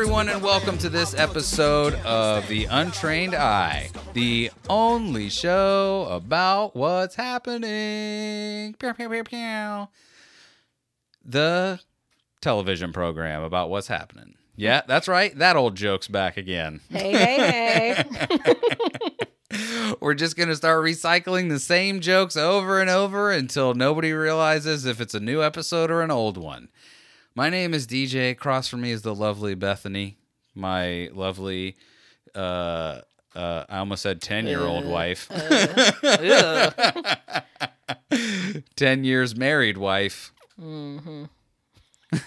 everyone, and welcome to this episode of The Untrained Eye, the only show about what's happening. Pew, pew, pew, pew. The television program about what's happening. Yeah, that's right. That old joke's back again. Hey, hey, hey. We're just going to start recycling the same jokes over and over until nobody realizes if it's a new episode or an old one. My name is DJ. Across from me is the lovely Bethany, my lovely, uh, uh, I almost said 10 year old wife, Ugh. 10 years married wife, hmm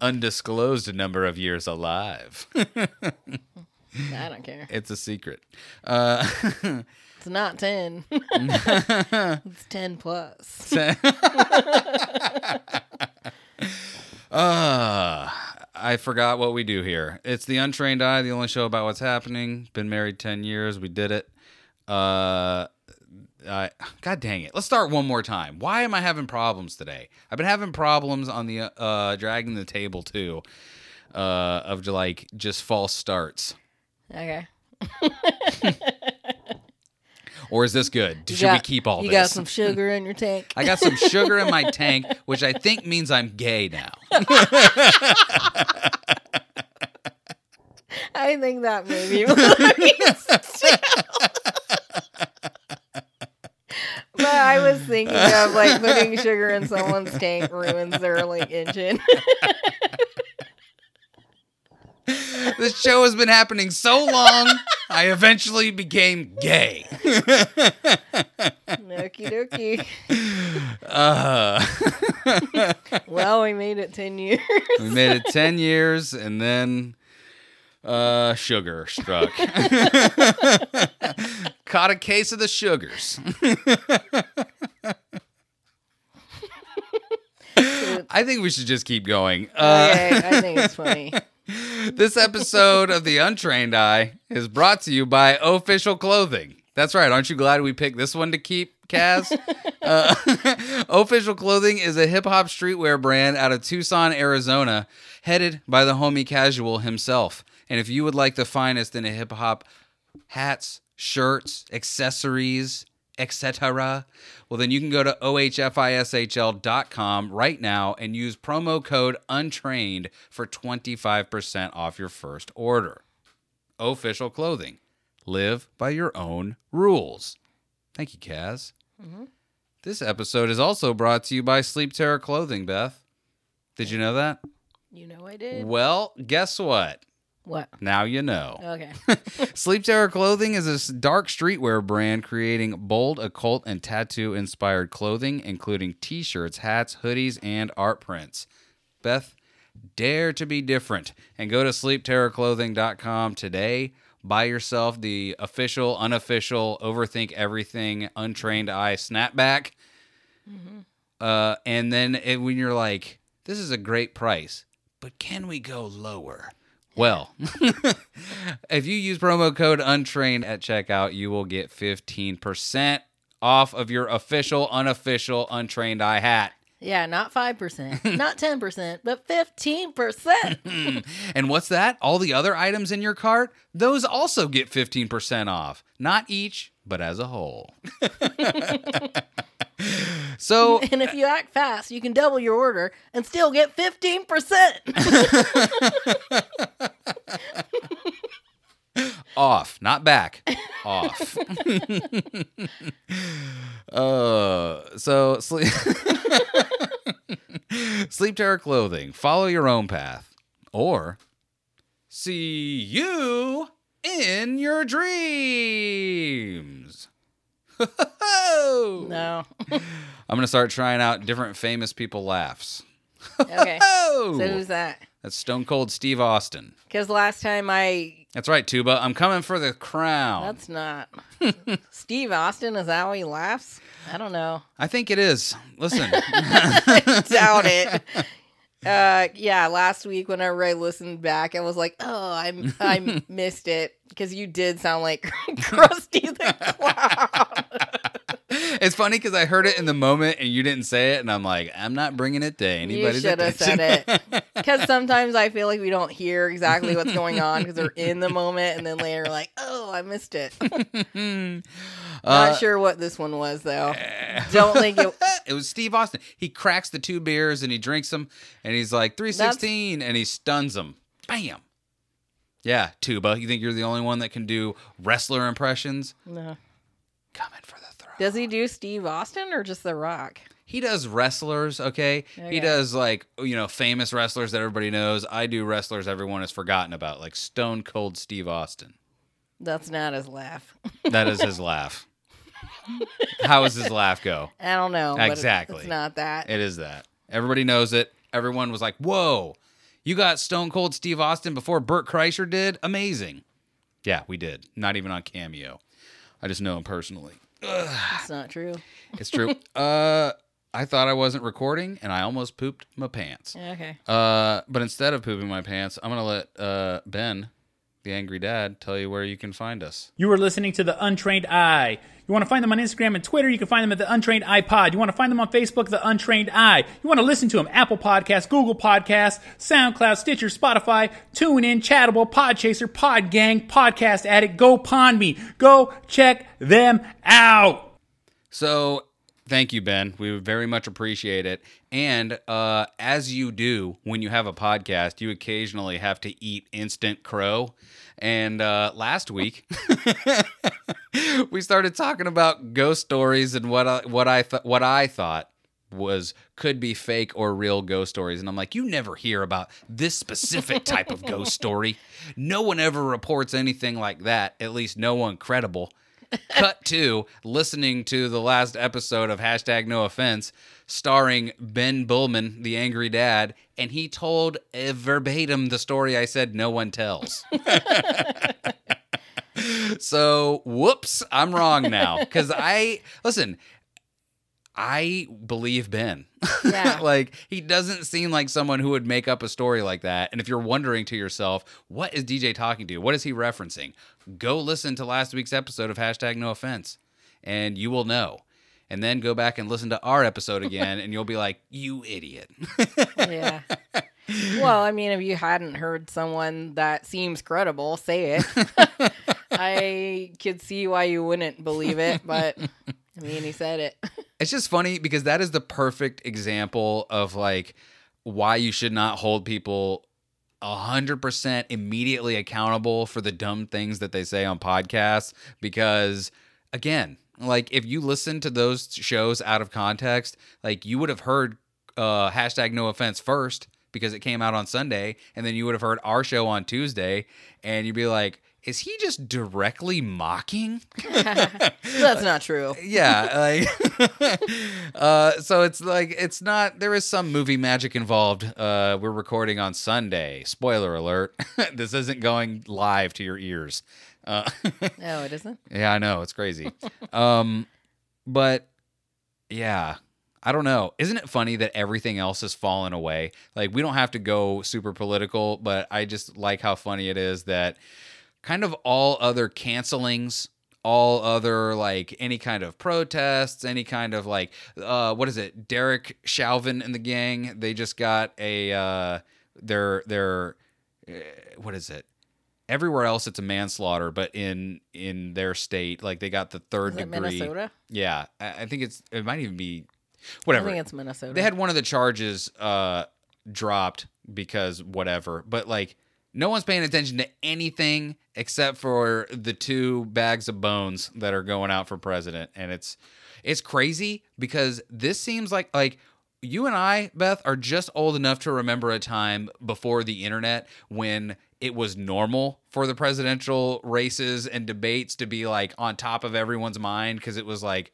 undisclosed number of years alive. I don't care. it's a secret. Uh, It's not 10. it's 10 plus. Uh, I forgot what we do here. It's the Untrained Eye, the only show about what's happening. Been married 10 years. We did it. Uh, I, God dang it. Let's start one more time. Why am I having problems today? I've been having problems on the uh, dragging the table too, uh, of like just false starts. Okay. Or is this good? Should we keep all You this? You got some sugar in your tank? I got some sugar in my tank, which I think means I'm gay now. I think that maybe. but I was thinking of like putting sugar in someone's tank ruins their like engine. this show has been happening so long, I eventually became gay. Okie dokie. Uh, Well, we made it 10 years. we made it 10 years and then uh, sugar struck. Caught a case of the sugars. I think we should just keep going. Uh, okay, I think it's funny. This episode of The Untrained Eye is brought to you by Official Clothing. That's right. Aren't you glad we picked this one to keep, Kaz? uh, Official Clothing is a hip hop streetwear brand out of Tucson, Arizona, headed by the homie Casual himself. And if you would like the finest in a hip hop hats, shirts, accessories, etc., well, then you can go to ohfishl.com right now and use promo code UNTRAINED for 25% off your first order. Official clothing. Live by your own rules. Thank you, Kaz. Mm-hmm. This episode is also brought to you by Sleep Terror Clothing, Beth. Did you know that? You know I did. Well, guess what? What? Now you know. Okay. Sleep Terror Clothing is a dark streetwear brand creating bold, occult, and tattoo inspired clothing, including t shirts, hats, hoodies, and art prints. Beth, dare to be different and go to sleepterrorclothing.com today. Buy yourself the official, unofficial, overthink everything, untrained eye snapback. Uh, and then it, when you're like, this is a great price, but can we go lower? Well, if you use promo code untrained at checkout, you will get 15% off of your official, unofficial, untrained eye hat. Yeah, not 5%, not 10%, but 15%. And what's that? All the other items in your cart, those also get 15% off. Not each, but as a whole. So and if you act fast, you can double your order and still get 15%. off, not back. Off. uh, so sleep Sleep Terror clothing. Follow your own path or see you in your dreams. No. I'm going to start trying out different famous people laughs. Okay. So who's that? that's Stone Cold Steve Austin. Because last time I. That's right, Tuba. I'm coming for the crown. That's not. Steve Austin, is that how he laughs? I don't know. I think it is. Listen, Doubt it. Uh, yeah, last week whenever I listened back, I was like, oh, I I missed it because you did sound like Krusty the Clown. It's funny because I heard it in the moment and you didn't say it, and I'm like, I'm not bringing it to You should have said it. Because sometimes I feel like we don't hear exactly what's going on because we're in the moment, and then later like, oh, I missed it. Not Uh, sure what this one was though. Don't think it. it was Steve Austin. He cracks the two beers and he drinks them, and he's like 316, and he stuns them. Bam. Yeah, Tuba. You think you're the only one that can do wrestler impressions? No. Coming for the throw. Does he do Steve Austin or just The Rock? He does wrestlers, okay? Okay. He does like you know famous wrestlers that everybody knows. I do wrestlers everyone has forgotten about, like Stone Cold Steve Austin. That's not his laugh. That is his laugh. How does his laugh go? I don't know. Exactly. It's not that. It is that. Everybody knows it. Everyone was like, "Whoa, you got Stone Cold Steve Austin before Bert Kreischer did? Amazing." Yeah, we did. Not even on Cameo. I just know him personally. It's not true. It's true. uh, I thought I wasn't recording, and I almost pooped my pants. Okay. Uh, but instead of pooping my pants, I'm gonna let uh Ben, the angry dad, tell you where you can find us. You are listening to The Untrained Eye. You want to find them on Instagram and Twitter, you can find them at The Untrained iPod. You want to find them on Facebook, The Untrained Eye. You want to listen to them, Apple Podcasts, Google Podcasts, SoundCloud, Stitcher, Spotify, TuneIn, Chartable, Podchaser, Podgang, Podcast Addict, Go Pond Me. Go check them out. So thank you, Ben. We very much appreciate it. And uh, as you do when you have a podcast, you occasionally have to eat instant crow. And uh, last week, we started talking about ghost stories and what I, what I th- what I thought was could be fake or real ghost stories. And I'm like you never hear about this specific type of ghost story. No one ever reports anything like that at least no one credible. Cut to listening to the last episode of hashtag no offense starring ben bullman the angry dad and he told verbatim the story i said no one tells so whoops i'm wrong now because i listen i believe ben Yeah. like he doesn't seem like someone who would make up a story like that. And if you're wondering to yourself, what is DJ talking to? What is he referencing? Go listen to last week's episode of hashtag no offense and you will know. And then go back and listen to our episode again and you'll be like, you idiot. Yeah. Well, I mean, if you hadn't heard someone that seems credible say it, I could see why you wouldn't believe it. But I mean, he said it. It's just funny because that is the perfect example of like why you should not hold people 100% immediately accountable for the dumb things that they say on podcasts because again like if you listen to those shows out of context like you would have heard uh hashtag no offense first because it came out on sunday and then you would have heard our show on tuesday and you'd be like is he just directly mocking? That's not true. yeah like uh so it's like it's not there is some movie magic involved. Uh we're recording on sunday. Spoiler alert this isn't going live to your ears. Uh No, it isn't. yeah i know it's crazy. Um but yeah i don't know. Isn't it funny that everything else has fallen away? Like we don't have to go super political but i just like how funny it is that kind of all other cancelings all other like any kind of protests any kind of like uh what is it derek chauvin and the gang they just got a uh their their uh, what is it everywhere else it's a manslaughter but in in their state like they got the third Is degree Minnesota? yeah I, I think it's it might even be whatever. I think it's Minnesota. they had one of the charges uh dropped because whatever but like no one's paying attention to anything except for the two bags of bones that are going out for president. And it's it's crazy because this seems like like you and I Beth are just old enough to remember a time before the internet when it was normal for the presidential races and debates to be like on top of everyone's mind because it was like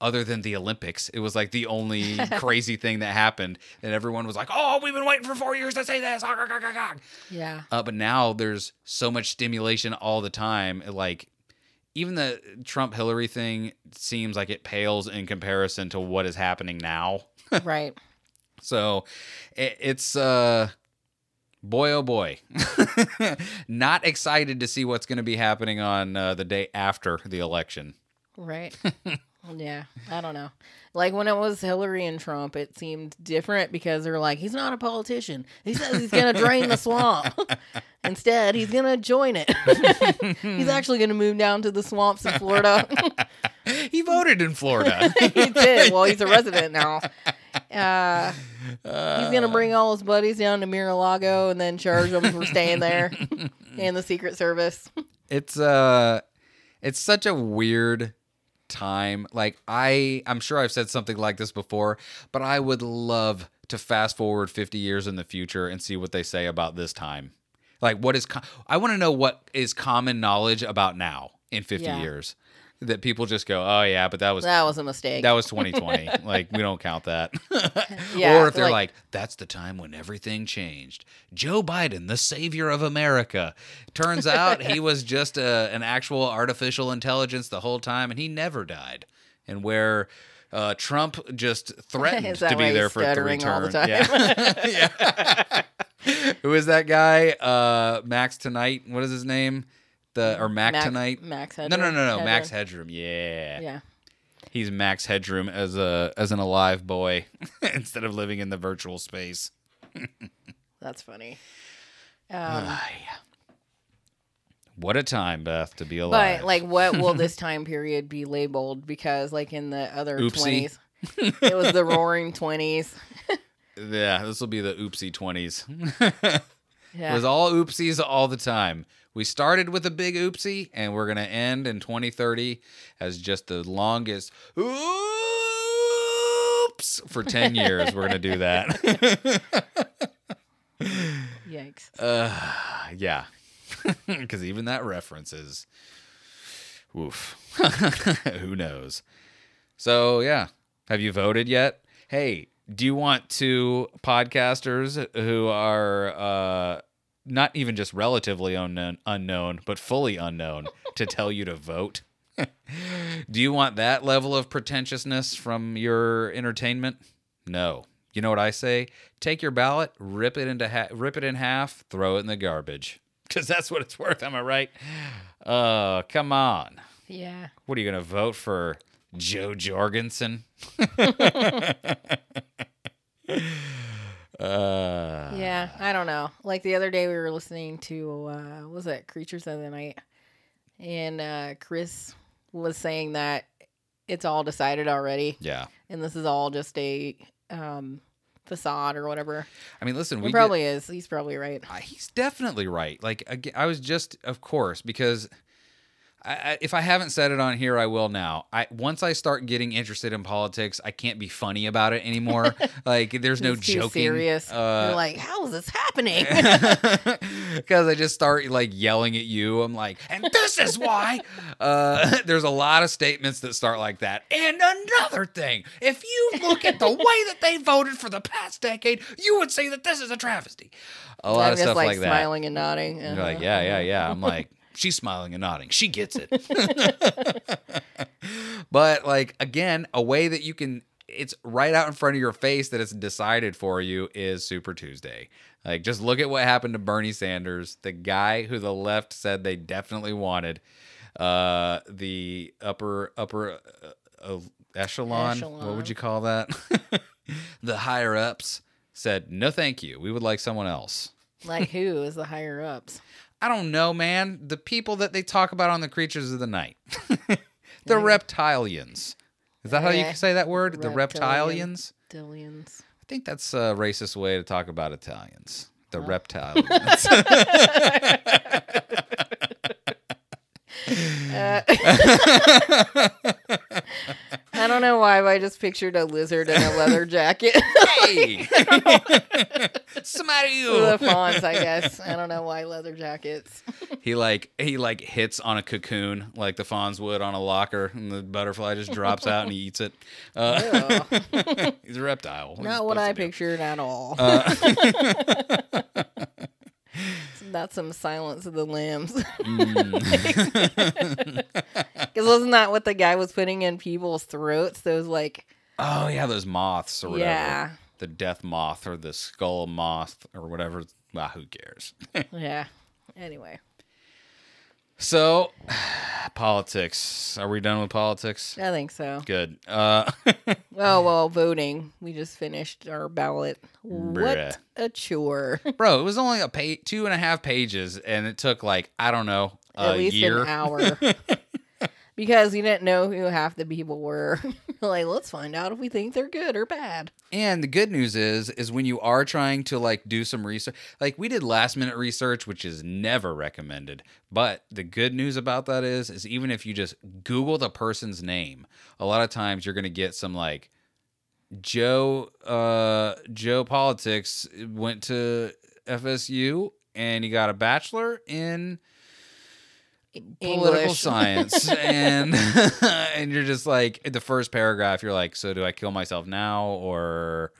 other than the Olympics. It was like the only crazy thing that happened. And everyone was like, oh, we've been waiting for four years to say this. Ah, yeah. Uh, but now there's so much stimulation all the time. Like, even the Trump Hillary thing seems like it pales in comparison to what is happening now. right. So it, it's, uh, boy, oh boy. Not excited to see what's going to be happening on uh, the day after the election. Right. Yeah, I don't know. Like when it was Hillary and Trump, it seemed different because they're like, he's not a politician. He says he's going to drain the swamp. Instead, he's going to join it. he's actually going to move down to the swamps in Florida. He voted in Florida. he did. Well, he's a resident now. Uh, he's going to bring all his buddies down to Mar-a-Lago and then charge them for staying there and the Secret Service. it's uh it's such a weird time. Like i i'm sure i've said something like this before but i would love to fast forward 50 years in the future and see what they say about this time. Like what is co- i want to know what is common knowledge about now in 50 Yeah. years that people just go oh yeah but that was That was a mistake. that was 2020 like we don't count that Yeah, or if they're like- like, that's the time when everything changed. Joe Biden, the savior of America. Turns out he was just a, an actual artificial intelligence the whole time and he never died. And where uh, Trump just threatened to be there for three terms. Yeah. yeah. Who is that guy? Uh, Max Tonight. What is his name? The or Mac Max- Tonight? Max No, no, Headroom? no, no. Max Headroom. Headroom. Yeah. Yeah. He's Max Headroom as a as an alive boy instead of living in the virtual space. That's funny. Um, What a time, Beth, to be alive. but like, what will this time period be labeled? Because like in the other twenties, it was the Roaring Twenties. yeah, this will be the oopsie twenties. Yeah. It was all oopsies all the time. We started with a big oopsie, and we're gonna end in 2030 as just the longest oops for 10 years. We're gonna do that. Yikes. Uh, yeah, because even that reference is, woof. Who knows? So yeah, have you voted yet? Hey, do you want two podcasters who are uh, not even just relatively unknown, unknown, but fully unknown to tell you to vote? do you want that level of pretentiousness from your entertainment? No. You know what I say? Take your ballot, rip it into ha- rip it in half, throw it in the garbage. Cuz that's what it's worth, am I right? Uh, come on. Yeah. What are you going to vote for Jo Jorgensen? Uh, Yeah. I don't know. Like the other day, we were listening to uh, what was it Creatures of the Night, and uh, Chris was saying that it's all decided already, yeah. and this is all just a um, facade or whatever. I mean, listen, He we probably is. He's probably right. He's definitely right. Like I was just, of course, because I, if I haven't said it on here, I will now. I once I start getting interested in politics, I can't be funny about it anymore. like there's no joking. serious. Uh, You're like, how is this happening? because I just start like yelling at you. I'm like, and this is why. Uh, there's a lot of statements that start like that. And another thing, if you look at the way that they voted for the past decade, you would say that this is a travesty. A lot I'm of just stuff like, like, that. smiling and nodding. You're like, Uh-huh. yeah, yeah, yeah. I'm like, she's smiling and nodding. She gets it. but like again, a way that you can it's right out in front of your face that it's decided for you is Super Tuesday. Like just look at what happened to Bernie Sanders, the guy who the left said they definitely wanted. Uh the upper upper uh, uh, echelon, what would you call that? the higher ups said, "No thank you. We would like someone else." Like who is the higher ups? I don't know, man. The people that they talk about on the creatures of the night. the Yeah. reptilians. Is that how you say that word? The Reptilian. reptilians? Dillions. I think that's a racist way to talk about Italians. The Oh. reptilians. Uh, I don't know why, but I just pictured a lizard in a leather jacket. hey! Somebody the you. Fonz, I guess. I don't know why leather jackets. He like he like hits on a cocoon like the Fonz would on a locker, and the butterfly just drops out and he eats it. Uh, he's a reptile. What Not what I pictured at all. Uh, That's some silence of the lambs. mm. Because wasn't that what the guy was putting in people's throats? Those like, Oh yeah, those moths or whatever. yeah, The death moth or the skull moth or whatever. Well, who cares? yeah. Anyway, So, politics. Are we done with politics? I think so. Good. Uh, Oh well, voting. We just finished our ballot. Bruh. What a chore! bro, it was only a page, two and a half pages, and it took like I don't know a At least year. an hour. because you didn't know who half the people were. like, let's find out if we think they're good or bad. And the good news is, is when you are trying to like do some research, like we did last minute research, which is never recommended. But the good news about that is, is even if you just Google the person's name, a lot of times you're gonna get some like Joe, uh, Joe Politics went to FSU and he got a bachelor in political English. science and and you're just like in the first paragraph you're like so do i kill myself now or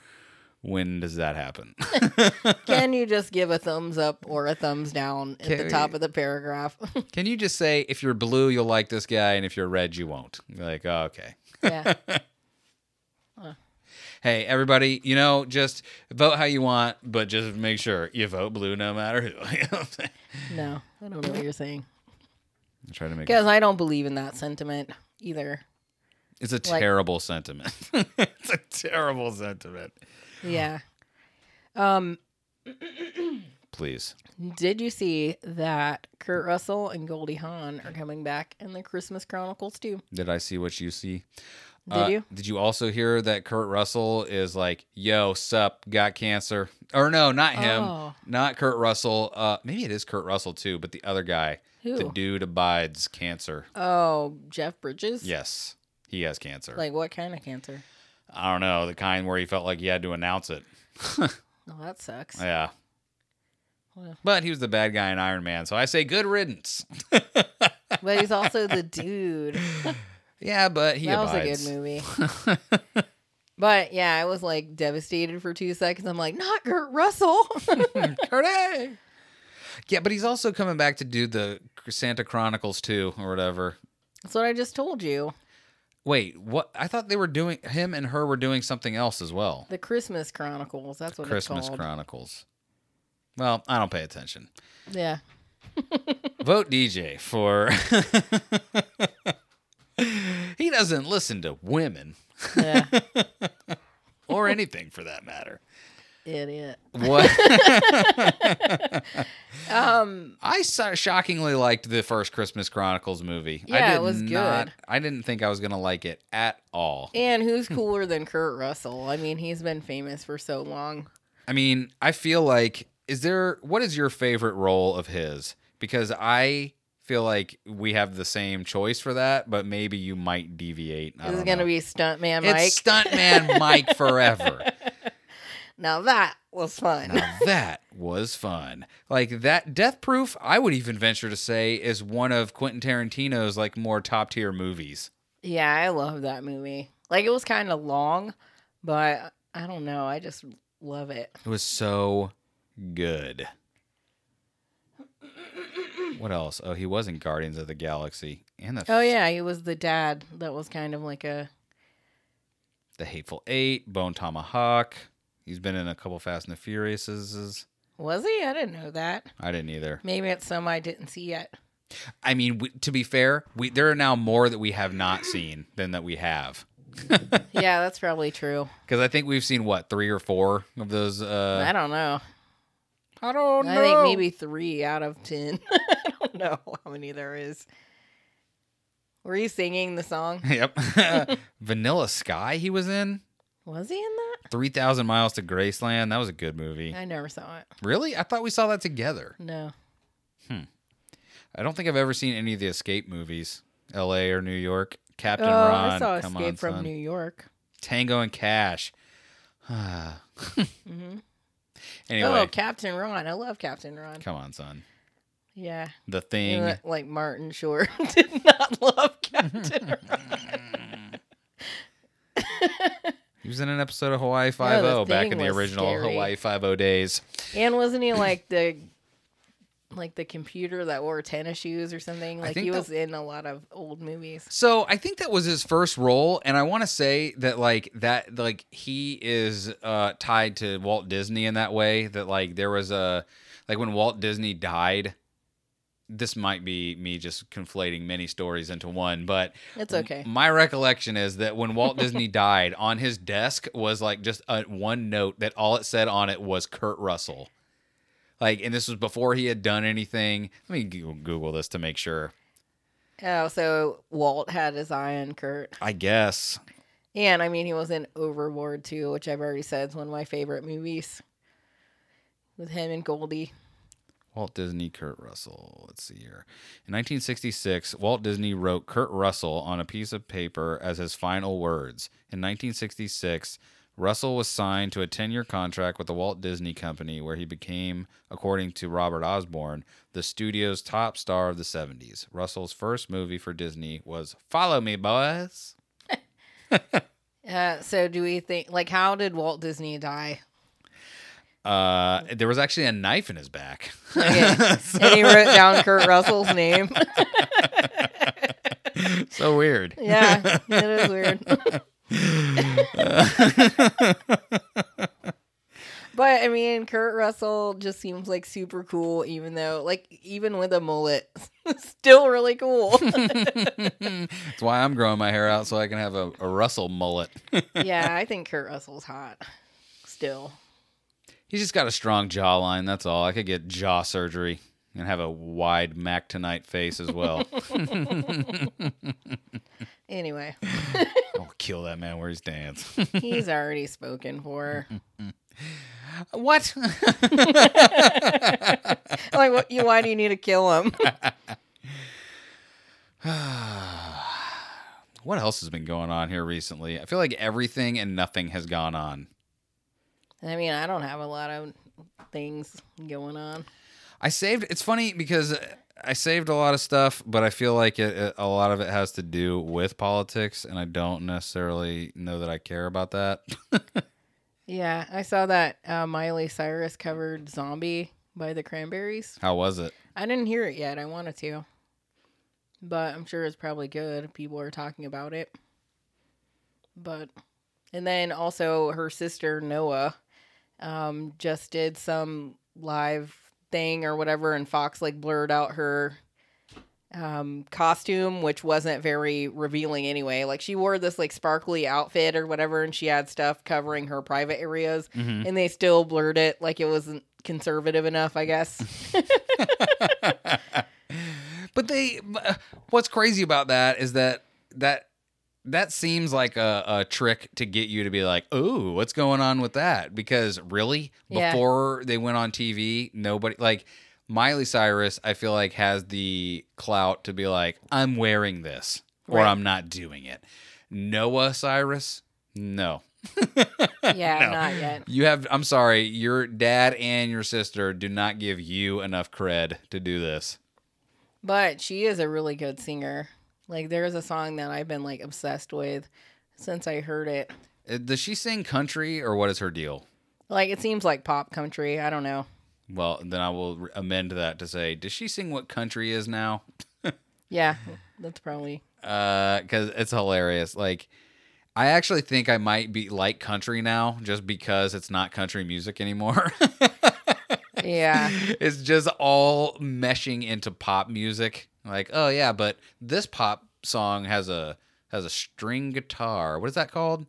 when does that happen Can you just give a thumbs up or a thumbs down at Can the we- top of the paragraph? can you just say if you're blue you'll like this guy and if you're red you won't You're like oh, okay yeah. hey everybody you know just vote how you want but just make sure you vote blue no matter who You know what I'm saying? No, I don't know what you're saying. I'm trying to make Because I don't believe in that sentiment either. it's a like- terrible sentiment it's a terrible sentiment Yeah. Um, please did you see that Kurt Russell and Goldie Hawn are coming back in the Christmas Chronicles too? did i see what you see Did Uh, you? Did you also hear that Kurt Russell is like, "Yo, sup, got cancer"? Or no, not him, Oh. not Kurt Russell. Uh, maybe it is Kurt Russell too, but the other guy, the dude abides cancer. Oh, Jeff Bridges? Yes, he has cancer. Like what kind of cancer? I don't know, the kind where he felt like he had to announce it. Oh, that sucks. Yeah. Well. But he was the bad guy in Iron Man, so I say good riddance. But he's also the dude. yeah, but he that was a good movie. but yeah, I was like devastated for two seconds. I'm like, not Kurt Russell. Hooray! Yeah, but he's also coming back to do the Santa Chronicles too, or whatever. That's what I just told you. Wait, what? I thought they were doing him and her were doing something else as well. The Christmas Chronicles. That's what. Christmas Chronicles. Well, I don't pay attention. yeah. Vote DJ for. He doesn't listen to women Yeah. or anything for that matter. Idiot. What? Um, I so- shockingly liked the first Christmas Chronicles movie. I Yeah, it was not- good. I didn't think I was gonna like it at all. and who's cooler than Kurt Russell? I mean, he's been famous for so long. I mean, I feel like is there what is your favorite role of his? Because I feel like we have the same choice for that, but maybe you might deviate. I This is gonna know. be Stuntman Mike. it's Stuntman Mike forever. now that was fun. Now that was fun. Like that Death Proof, I would even venture to say is one of Quentin Tarantino's like more top tier movies. yeah, I love that movie. Like it was kind of long, but I don't know. I just love it. It was so good. What else? Oh, he was in Guardians of the Galaxy and the Oh yeah, he was the dad. That was kind of like a The Hateful Eight, Bone Tomahawk. He's been in a couple Fast and the Furiouses. was he? I didn't know that. I didn't either. Maybe it's some I didn't see yet. I mean, we, to be fair, we there are now more that we have not seen than that we have. yeah, that's probably true. Because I think we've seen what three or four of those. Uh, I don't know. I don't know. I think maybe three out of ten. I don't know how many there is. Were you singing the song? Yep. Vanilla Sky. He was in Was he in that? Three Thousand Miles to Graceland. That was a good movie. I never saw it. Really? I thought we saw that together. No. Hmm. I don't think I've ever seen any of the Escape movies. L.A. or New York. Captain oh, Ron. I saw Escape on, from son. New York. Tango and Cash. Anyway, Oh, Captain Ron. I love Captain Ron. come on, son. Yeah. The thing. like Martin Short did not love Captain Ron. He was in an episode of Hawaii Five oh The O back Thing in the was original scary. Hawaii Five O days. And wasn't he like the like the computer that wore tennis shoes or something? Like he that- was in a lot of old movies. So I think that was his first role, and I want to say that like that like he is uh, tied to Walt Disney in that way. That like there was a like when Walt Disney died, this might be me just conflating many stories into one, but It's okay. My recollection is that when Walt Disney died, on his desk was like just a one note that all it said on it was Kurt Russell. Like, and this was before he had done anything. Let me Google, this to make sure. Oh, so Walt had his eye on Kurt. I guess. And I mean, he was in Overboard too, which I've already said is one of my favorite movies with him and Goldie. Walt Disney, Kurt Russell. Let's see here. In 1966, Walt Disney wrote Kurt Russell on a piece of paper as his final words. In 1966, Russell was signed to a 10 year contract with the Walt Disney Company, where he became, according to Robert Osborne, the studio's top star of the 70s. Russell's first movie for Disney was Follow Me, Boys. Uh, so do we think like how did Walt Disney die? Uh, there was actually a knife in his back. Okay. and he wrote down Kurt Russell's name. so weird. yeah, it is weird. but I mean, Kurt Russell just seems like super cool, even though, like, even with a mullet, still really cool. That's why I'm growing my hair out so I can have a, a Russell mullet. yeah, I think Kurt Russell's hot. Still. He's just got a strong jawline. That's all. I could get jaw surgery and have a wide Mac tonight face as well. Anyway, I'll kill that man where he stands. he's already spoken for. what? like, what? You? Why do you need to kill him? what else has been going on here recently? I feel like everything and nothing has gone on. I mean, I don't have a lot of things going on. I saved. It's funny because I saved a lot of stuff, but I feel like it, it- a lot of it has to do with politics, and I don't necessarily know that I care about that. Yeah, I saw that uh, Miley Cyrus covered "Zombie" by the Cranberries. How was it? I didn't hear it yet. I wanted to, but I'm sure it's probably good. People are talking about it. But, and then also her sister Noah, um, just did some live thing or whatever, and Fox like blurred out her um costume which wasn't very revealing anyway. Like she wore this like sparkly outfit or whatever and she had stuff covering her private areas and they still blurred it like it wasn't conservative enough i guess. But they, uh, what's crazy about that is that that that seems like a, a trick to get you to be like, "Oh, what's going on with that?" Because really, Yeah. before they went on TV, nobody like Miley Cyrus. I feel like has the clout to be like, "I'm wearing this," or Right. "I'm not doing it." Noah Cyrus, no. yeah No. not yet You have. I'm sorry, your dad and your sister do not give you enough cred to do this. But she is a really good singer. Like there's a song that I've been like obsessed with since I heard it. Uh, Does she sing country or what is her deal? Like it seems like pop country. I don't know. Well, then I will amend that to say, does she sing what country is now? Yeah, that's probably Uh, Because it's hilarious. Like, I actually think I might be like country now, just because it's not country music anymore. yeah. it's just all meshing into pop music. Like, oh yeah, but this pop song has a has a string guitar. What is that called?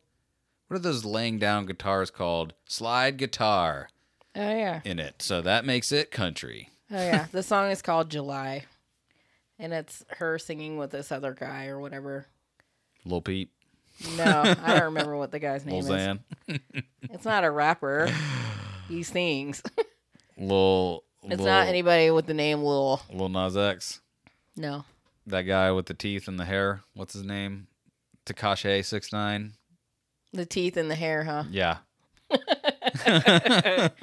What are those laying down guitars called? Slide guitar Oh yeah. in it. So that makes it country. Oh yeah. the song is called July, and it's her singing with this other guy or whatever. Lil Peep, No, I don't remember what the guy's Lil name is. It's not a rapper. He sings. Lil. It's Lil, not anybody with the name Lil. Lil Nas X. No. That guy with the teeth and the hair. What's his name? Tekashi six nine. The teeth and the hair, huh? Yeah.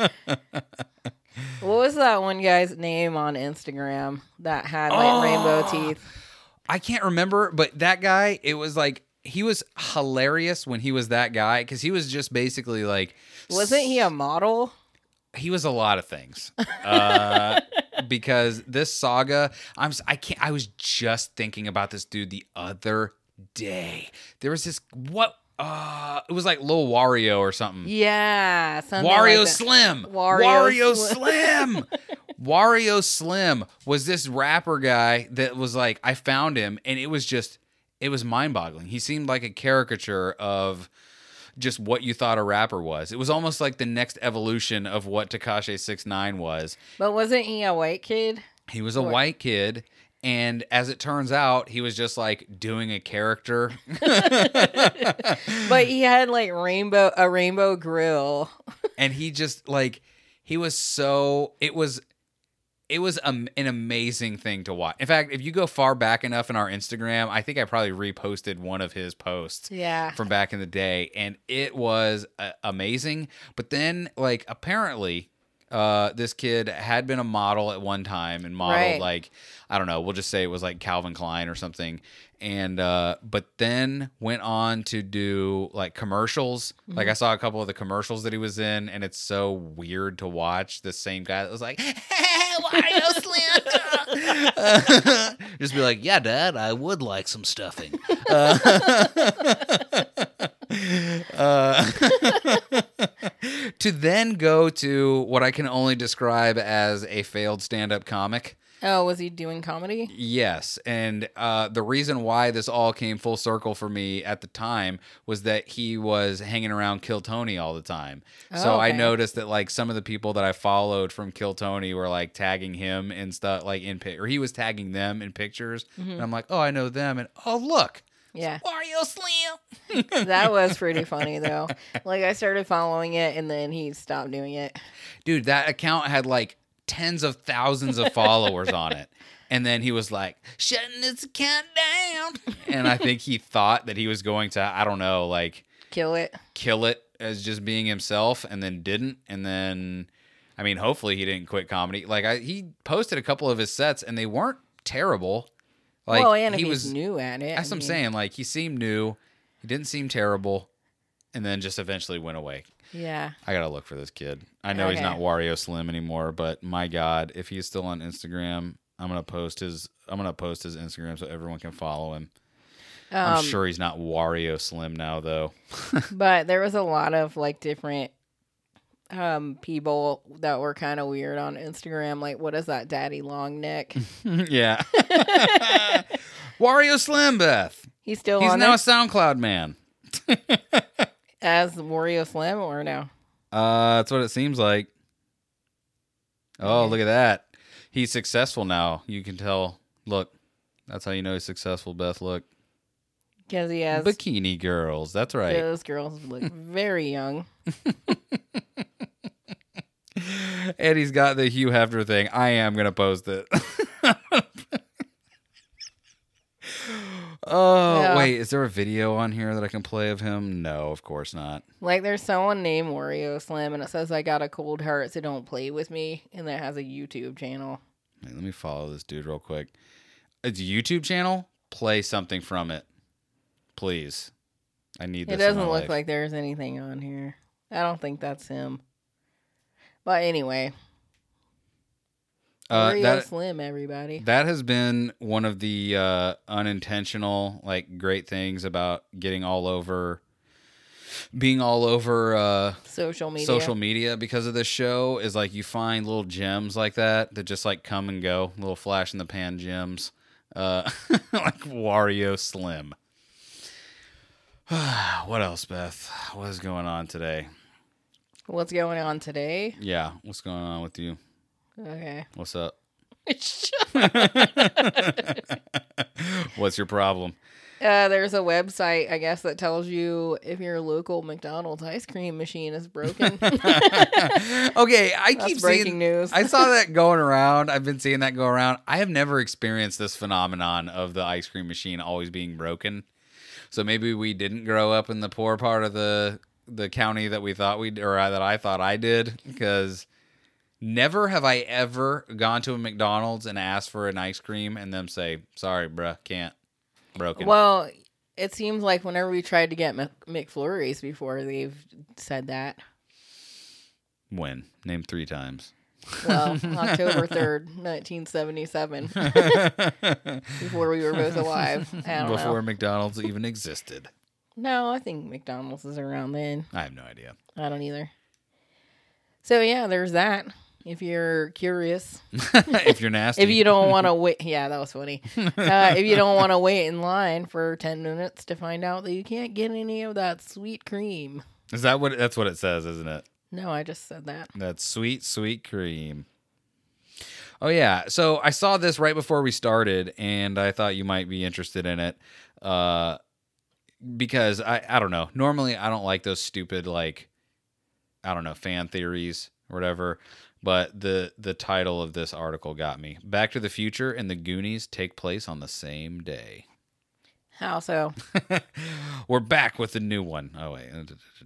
What was that one guy's name on Instagram that had like Oh. rainbow teeth? I can't remember, but that guy, it was like he was hilarious when he was that guy because he was just basically like Wasn't he a model? he was a lot of things uh, because this saga i'm I can't i was just thinking about this dude the other day there was this what uh it was like Lil Wario or something Yeah, something Wario like. Slim. Wario Wario, Slim. Slim. Wario Slim was this rapper guy that was like, I found him and it was just, it was mind boggling. He seemed like a caricature of just what you thought a rapper was. It was almost like the next evolution of what Tekashi 69 was. But wasn't he a white kid? He was a white kid. And as it turns out, he was just like doing a character. But he had like rainbow a rainbow grill. and he just like he was so it was it was um, an amazing thing to watch. In fact, if you go far back enough in our Instagram, I think I probably reposted one of his posts Yeah. from back in the day, and it was uh, amazing. But then, like, apparently, uh, this kid had been a model at one time and modeled Right. like I don't know, we'll just say it was like Calvin Klein or something. And uh, but then went on to do like commercials. Like I saw a couple of the commercials that he was in, and it's so weird to watch the same guy that was like, Slim. just be like, yeah, Dad, I would like some stuffing. Uh, to then go to what I can only describe as a failed stand-up comic. Oh, was he doing comedy? Yes, and uh, the reason why this all came full circle for me at the time was that he was hanging around Kill Tony all the time. so Oh, I noticed that like some of the people that I followed from Kill Tony were like tagging him and stuff, like in pic, or he was tagging them in pictures, Mm-hmm. and I'm like, oh, I know them, and oh look, Yeah. Wario Slim. That was pretty funny though. Like I started following it and then he stopped doing it. dude that account had like tens of thousands of followers on it. And then he was like shutting this account down. And i think he thought that he was going to i don't know like Kill it. kill it as just being himself and then didn't. And then i mean hopefully he didn't quit comedy. Like I, he posted a couple of his sets and they weren't terrible. Like well, and he was new at it. that's I what i'm saying. Like he seemed new. He didn't seem terrible. And then just eventually went away Yeah. I gotta look for this kid. I know he's Okay. not Wario Slim anymore, but my God, if he's still on Instagram, I'm gonna post his. I'm gonna post his Instagram so everyone can follow him. I'm Um, sure he's not Wario Slim now, though. But there was a lot of like different um people that were kind of weird on Instagram. Like, what is that, Daddy Long Neck? yeah. Wario Slim, Beth. He's still He's on now a SoundCloud man. As the Wario Slim or no? Uh, that's what it seems like. Oh, look at that. He's successful now. You can tell. Look, that's how you know he's successful, Beth. Look, Because he has bikini girls. That's right. those girls look very young. and he's got the Hugh Hefner thing. I am gonna post it. oh Yeah. wait, is there a video on here that I can play of him? No, of course not. Like, there's someone named Wario Slim, and it says, "I got a cold heart, so don't play with me," and that has a YouTube channel. Wait, let me follow this dude real quick. It's a YouTube channel. Play something from it, please. I need this. It doesn't look life. like there's anything on here. I don't think that's him. But anyway, uh, Wario that Slim, everybody. that has been one of the uh, unintentional like great things about getting all over, being all over. Uh, Social media. social media because of this show is like you find little gems like that that just like come and go, little flash in the pan gems, uh, like Wario Slim. what else, Beth? What is going on today? What's going on today? Yeah, what's going on with you? Okay. What's up? uh, What's your problem? there's a website, I guess, that tells you if your local McDonald's ice cream machine is broken. okay, I That's keep breaking seeing news. I saw that going around. I've been seeing that go around. I have never experienced this phenomenon of the ice cream machine always being broken. So maybe we didn't grow up in the poor part of the the county that we thought we or that I thought I did because never have I ever gone to a McDonald's and asked for an ice cream and them say, "Sorry, bruh, can't." Broken. well, it seems like whenever we tried to get Mc- McFlurries before, they've said that. when? Name 3 times. Well, October 3rd, 1977, before we were both alive. Before know. McDonald's even existed. No, I think McDonald's is around then. I have no idea. I don't either. So, yeah, there's that. If you're curious. if you're nasty. If you don't want to wait, yeah, that was funny. Uh, if you don't want to wait in line for 10 minutes to find out that you can't get any of that sweet cream. Is that what that's what it says, isn't it? No, I just said that. That sweet, sweet cream. Oh yeah. So I saw this right before we started, and I thought you might be interested in it. Uh, because I I don't know. Normally I don't like those stupid like I don't know fan theories or whatever. But the the title of this article got me. Back to the Future and the Goonies take place on the same day. How so? We're back with the new one. Oh wait,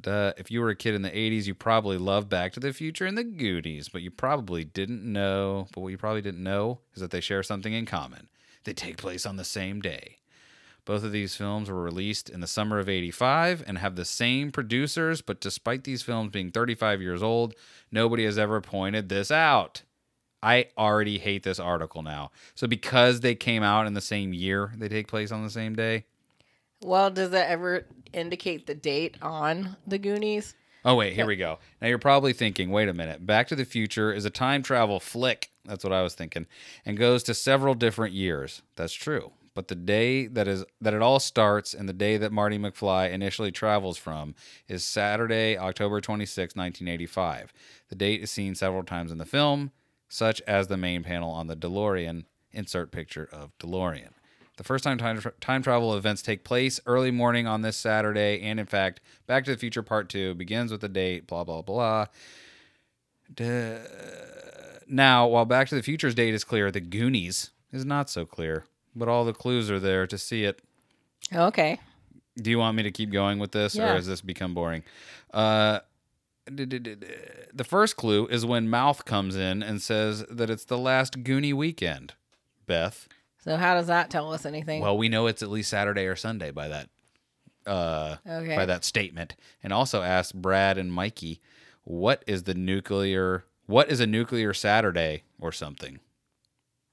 Uh, if you were a kid in the '80s, you probably loved Back to the Future and the Goonies, but you probably didn't know. But what you probably didn't know is that they share something in common. They take place on the same day. Both of these films were released in the summer of 85 and have the same producers, but despite these films being 35 years old, nobody has ever pointed this out. I already hate this article now. So because they came out in the same year, they take place on the same day. Well, does that ever indicate the date on the Goonies? Oh wait, here we go. Now you're probably thinking, wait a minute. Back to the Future is a time travel flick. That's what I was thinking, and goes to several different years. That's true. But the day that is that it all starts and the day that Marty McFly initially travels from is Saturday, October 26, 1985. The date is seen several times in the film, such as the main panel on the DeLorean insert picture of DeLorean. The first time time, time travel events take place early morning on this Saturday, and in fact, Back to the Future Part 2 begins with the date, blah, blah, blah. Duh. Now, while Back to the Future's date is clear, the Goonies is not so clear, but all the clues are there to see it. Okay. Do you want me to keep going with this, or has this become boring? Uh, the first clue is when Mouth comes in and says that it's the last Goonie weekend. Beth. So how does that tell us anything? Well, we know it's at least Saturday or Sunday by that uh Okay. by that statement. And also asked Brand and Mikey, what is the nuclear what is a nuclear Saturday or something?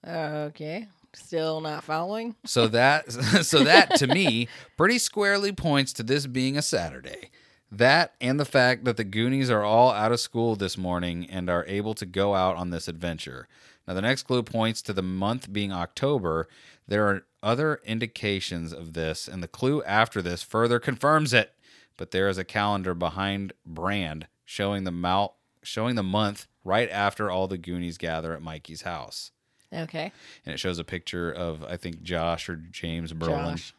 okay. Still not following? So that so that to me pretty squarely points to this being a Saturday. That and the fact that the Goonies are all out of school this morning and are able to go out on this adventure. Now the next clue points to the month being October. There are other indications of this, and the clue after this further confirms it. But there is a calendar behind Brand showing the mount showing the month right after all the Goonies gather at Mikey's house Okay. and it shows a picture of I think Josh or James Brolin Josh.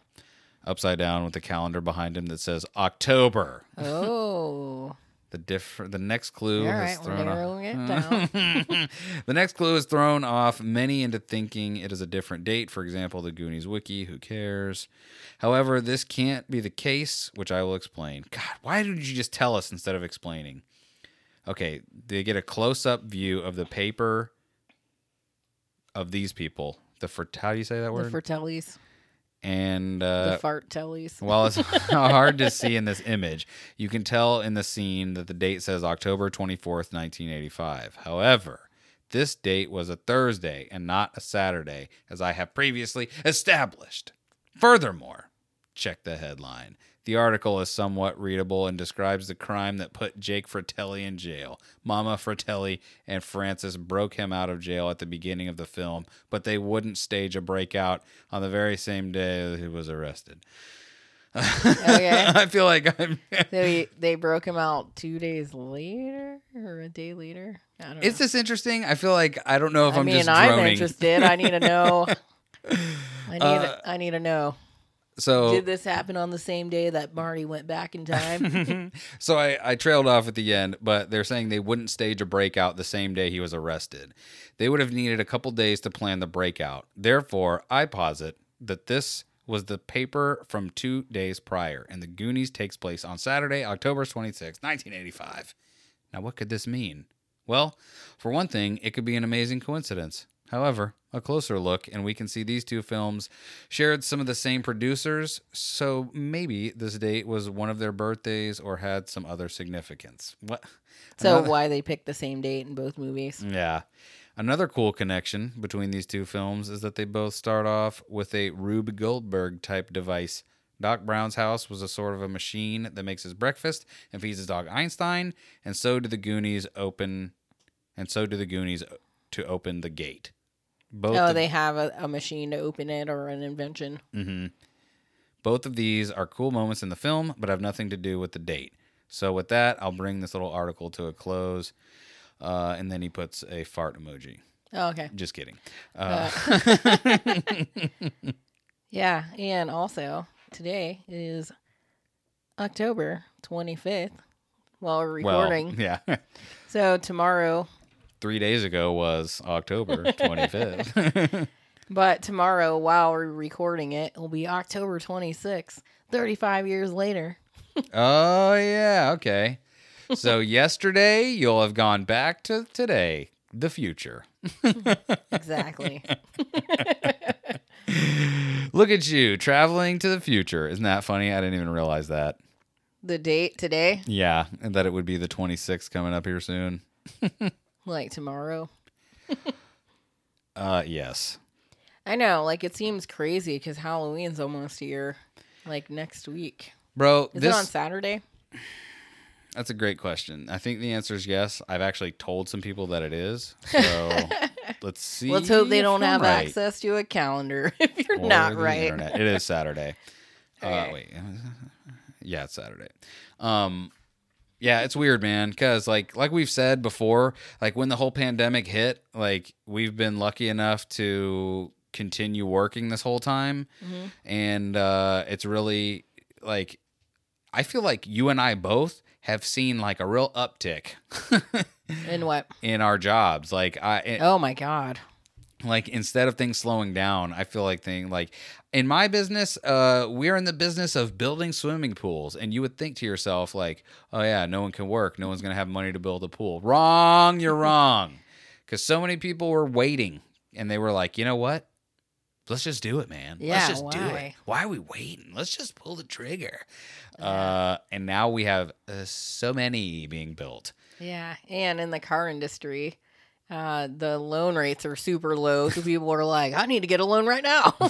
upside down with the calendar behind him that says October. Oh. The diff- the next clue All has right. Thrown off. narrowing it down. the next clue has thrown off many into thinking it is a different date. For example, the Goonies wiki. Who cares? However, this can't be the case, which I will explain. God, why didn't you just tell us instead of explaining? Okay, they get a close-up view of the paper of these people. The for how do you say that word? the? Fertellis. and uh, the fart tellies. while it's hard to see in this image, you can tell in the scene that the date says October 24th, 1985. However, this date was a Thursday and not a Saturday, as I have previously established. Furthermore, check the headline. The article is somewhat readable and describes the crime that put Jake Fratelli in jail. Mama Fratelli and Francis broke him out of jail at the beginning of the film, but they wouldn't stage a breakout on the very same day he was arrested. Okay. I feel like I'm. they they broke him out two days later or a day later. I don't know. Is this interesting? I feel like I don't know if I I'm mean, just I'm droning. interested. I need to know. I need. Uh, I need to know. So Did this happen on the same day that Marty went back in time? So I, I trailed off at the end, but they're saying they wouldn't stage a breakout the same day he was arrested. They would have needed a couple days to plan the breakout. Therefore, I posit that this was the paper from two days prior, and the Goonies takes place on Saturday, October 26, 1985. Now, what could this mean? Well, for one thing, it could be an amazing coincidence. However, a closer look, and we can see these two films shared some of the same producers, so maybe this date was one of their birthdays or had some other significance. What? so Another- why they picked the same date in both movies? yeah. Another cool connection between these two films is that they both start off with a Rube Goldberg type device. Doc Brown's house was a sort of a machine that makes his breakfast and feeds his dog Einstein, and so do the Goonies open and so do the Goonies to open the gate. Both Oh, of, they have a, a machine to open it or an invention. Mm-hmm. both of these are cool moments in the film, but have nothing to do with the date. So with that, I'll bring this little article to a close. Uh, and then he puts a fart emoji. Oh, okay. Just kidding. Uh, Yeah, and also today is October 25th while we're well, recording. yeah. So tomorrow, Three days ago was October 25th. but tomorrow while we're recording it, will be October 26th, 35 years later. oh, yeah. Okay. So yesterday, you'll have gone back to today, the future. Exactly. Look at you traveling to the future. Isn't that funny? I didn't even realize that. the date today, Yeah, and that it would be the 26th coming up here soon. Like tomorrow. Uh, yes. I know, like it seems crazy because Halloween's almost here, like next week. Bro, Is this it on Saturday? that's a great question. I think the answer is yes. I've actually told some people that it is. So let's see. Let's hope they don't have right. access to a calendar if you're Or not right. internet. It is Saturday. uh, wait. Yeah, it's Saturday. Um, yeah, it's weird, man. Cause like like we've said before, like when the whole pandemic hit, like we've been lucky enough to continue working this whole time, Mm-hmm. and uh, it's really like I feel like you and I both have seen like a real uptick In what? in our jobs. Like I, Oh my god. Like instead of things slowing down i feel like thing like in my business uh we're in the business of building swimming pools. And you would think to yourself like oh yeah no one can work. No one's gonna have money to build a pool. Wrong you're wrong. Because so many people were waiting and they were like you know what? Let's just do it man. Yeah, let's just do it. why? why are we waiting? Let's just pull the trigger. Uh and now we have uh, so many being built. Yeah, and in the car industry, uh, the loan rates are super low, so people are like, "I need to get a loan right now."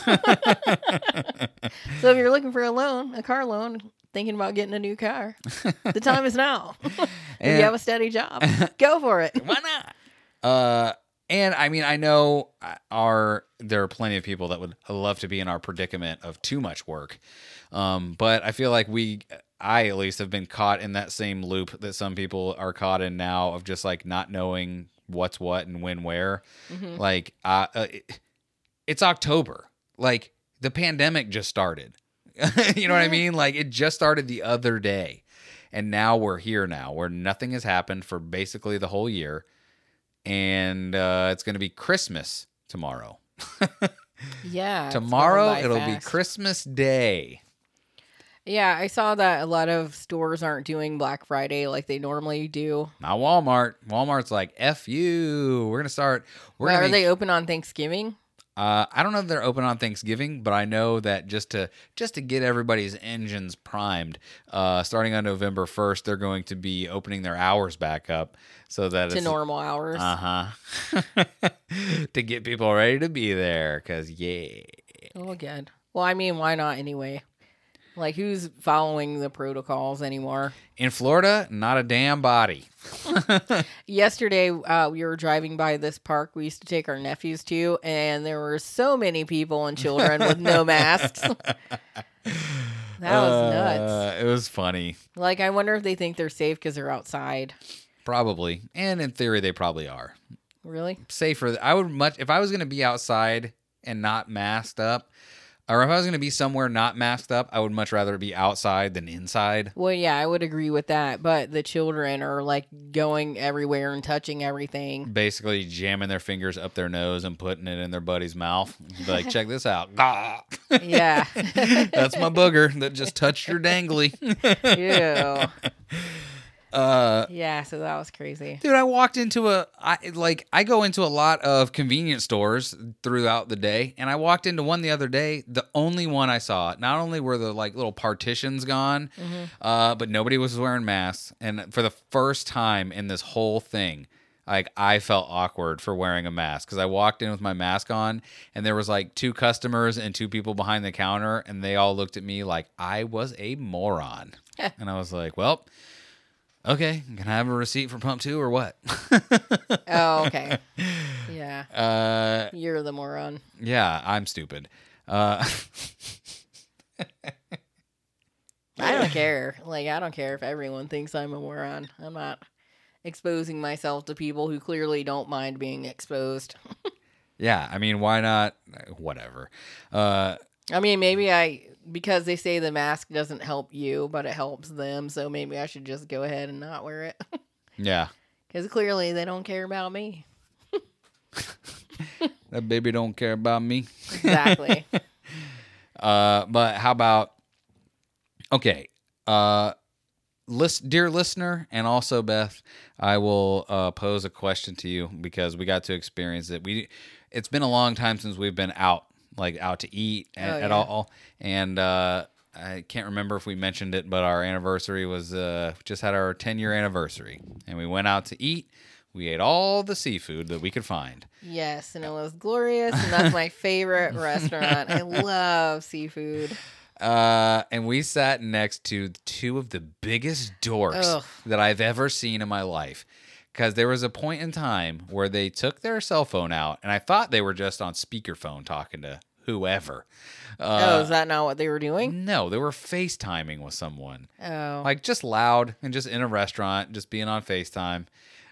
so if you're looking for a loan, a car loan, thinking about getting a new car, the time is now. if And- you have a steady job, go for it. Why not? Uh, and I mean, I know our there are plenty of people that would love to be in our predicament of too much work, um, but I feel like we, I at least, have been caught in that same loop that some people are caught in now of just like not knowing what's what and when where. Like, uh, uh, it- it's October. Like the pandemic just started. you know what I mean? Like it just started the other day. And now we're here now where nothing has happened for basically the whole year. And uh, it's going to be Christmas tomorrow. Yeah, tomorrow it'll be. Christmas Day. Yeah, I saw that a lot of stores aren't doing Black Friday like they normally do. Not Walmart. Walmart's like, F you. We're going to start. We're gonna are they open on Thanksgiving? Uh, I don't know if they're open on Thanksgiving, but I know that just to just to get everybody's engines primed, uh, starting on November first, they're going to be opening their hours back up so that To normal hours. uh huh to get people ready to be there. Cause yeah, Oh, good. Well, I mean, why not anyway? Like, who's following the protocols anymore? in Florida, not a damn body. Yesterday, uh, we were driving by this park we used to take our nephews to, and there were so many people and children with no masks. that was nuts. Uh, It was funny, Like, I wonder if they think they're safe because they're outside. probably, and in theory, they probably are. Really? safer. I would much if I was going to be outside and not masked up, or if I was going to be somewhere not masked up, I would much rather be outside than inside. Well, yeah, I would agree with that. But the children are like going everywhere and touching everything. Basically, jamming their fingers up their nose and putting it in their buddy's mouth. Like, check this out. Gah. Yeah. That's my booger that just touched your dangly. Ew. Uh, Yeah, so that was crazy. dude, I walked into a I like I go into a lot of convenience stores throughout the day, and I walked into one the other day. The only one I saw, not only were the like little partitions gone, uh, but nobody was wearing masks. And for the first time in this whole thing, like I felt awkward for wearing a mask because I walked in with my mask on, and there was like two customers and two people behind the counter, and they all looked at me like I was a moron, and I was like, well. Okay, can I have a receipt for pump two or what? Oh, okay. Yeah. uh, You're the moron. yeah, I'm stupid. Uh, I don't care. Like, I don't care if everyone thinks I'm a moron. I'm not exposing myself to people who clearly don't mind being exposed. yeah, I mean, why not? Whatever. Uh, I mean, maybe I, because they say the mask doesn't help you, but it helps them. So maybe I should just go ahead and not wear it. yeah, Because clearly they don't care about me. that baby don't care about me. Exactly. Uh, but how about okay, uh, list, dear listener, and also Beth, I will uh, pose a question to you because we got to experience it. We, it's been a long time since we've been out, like out to eat at, Oh, at all, and uh, I can't remember if we mentioned it, but our anniversary was uh, just had our ten year anniversary, and we went out to eat. We ate all the seafood that we could find. yes, and it was glorious. And that's my favorite restaurant. I love seafood. Uh, and we sat next to two of the biggest dorks Ugh. that I've ever seen in my life. Because there was a point in time where they took their cell phone out, and I thought they were just on speakerphone talking to whoever. oh, Uh, is that not what they were doing? no, they were FaceTiming with someone. Oh. Like just loud and just in a restaurant, just being on FaceTime.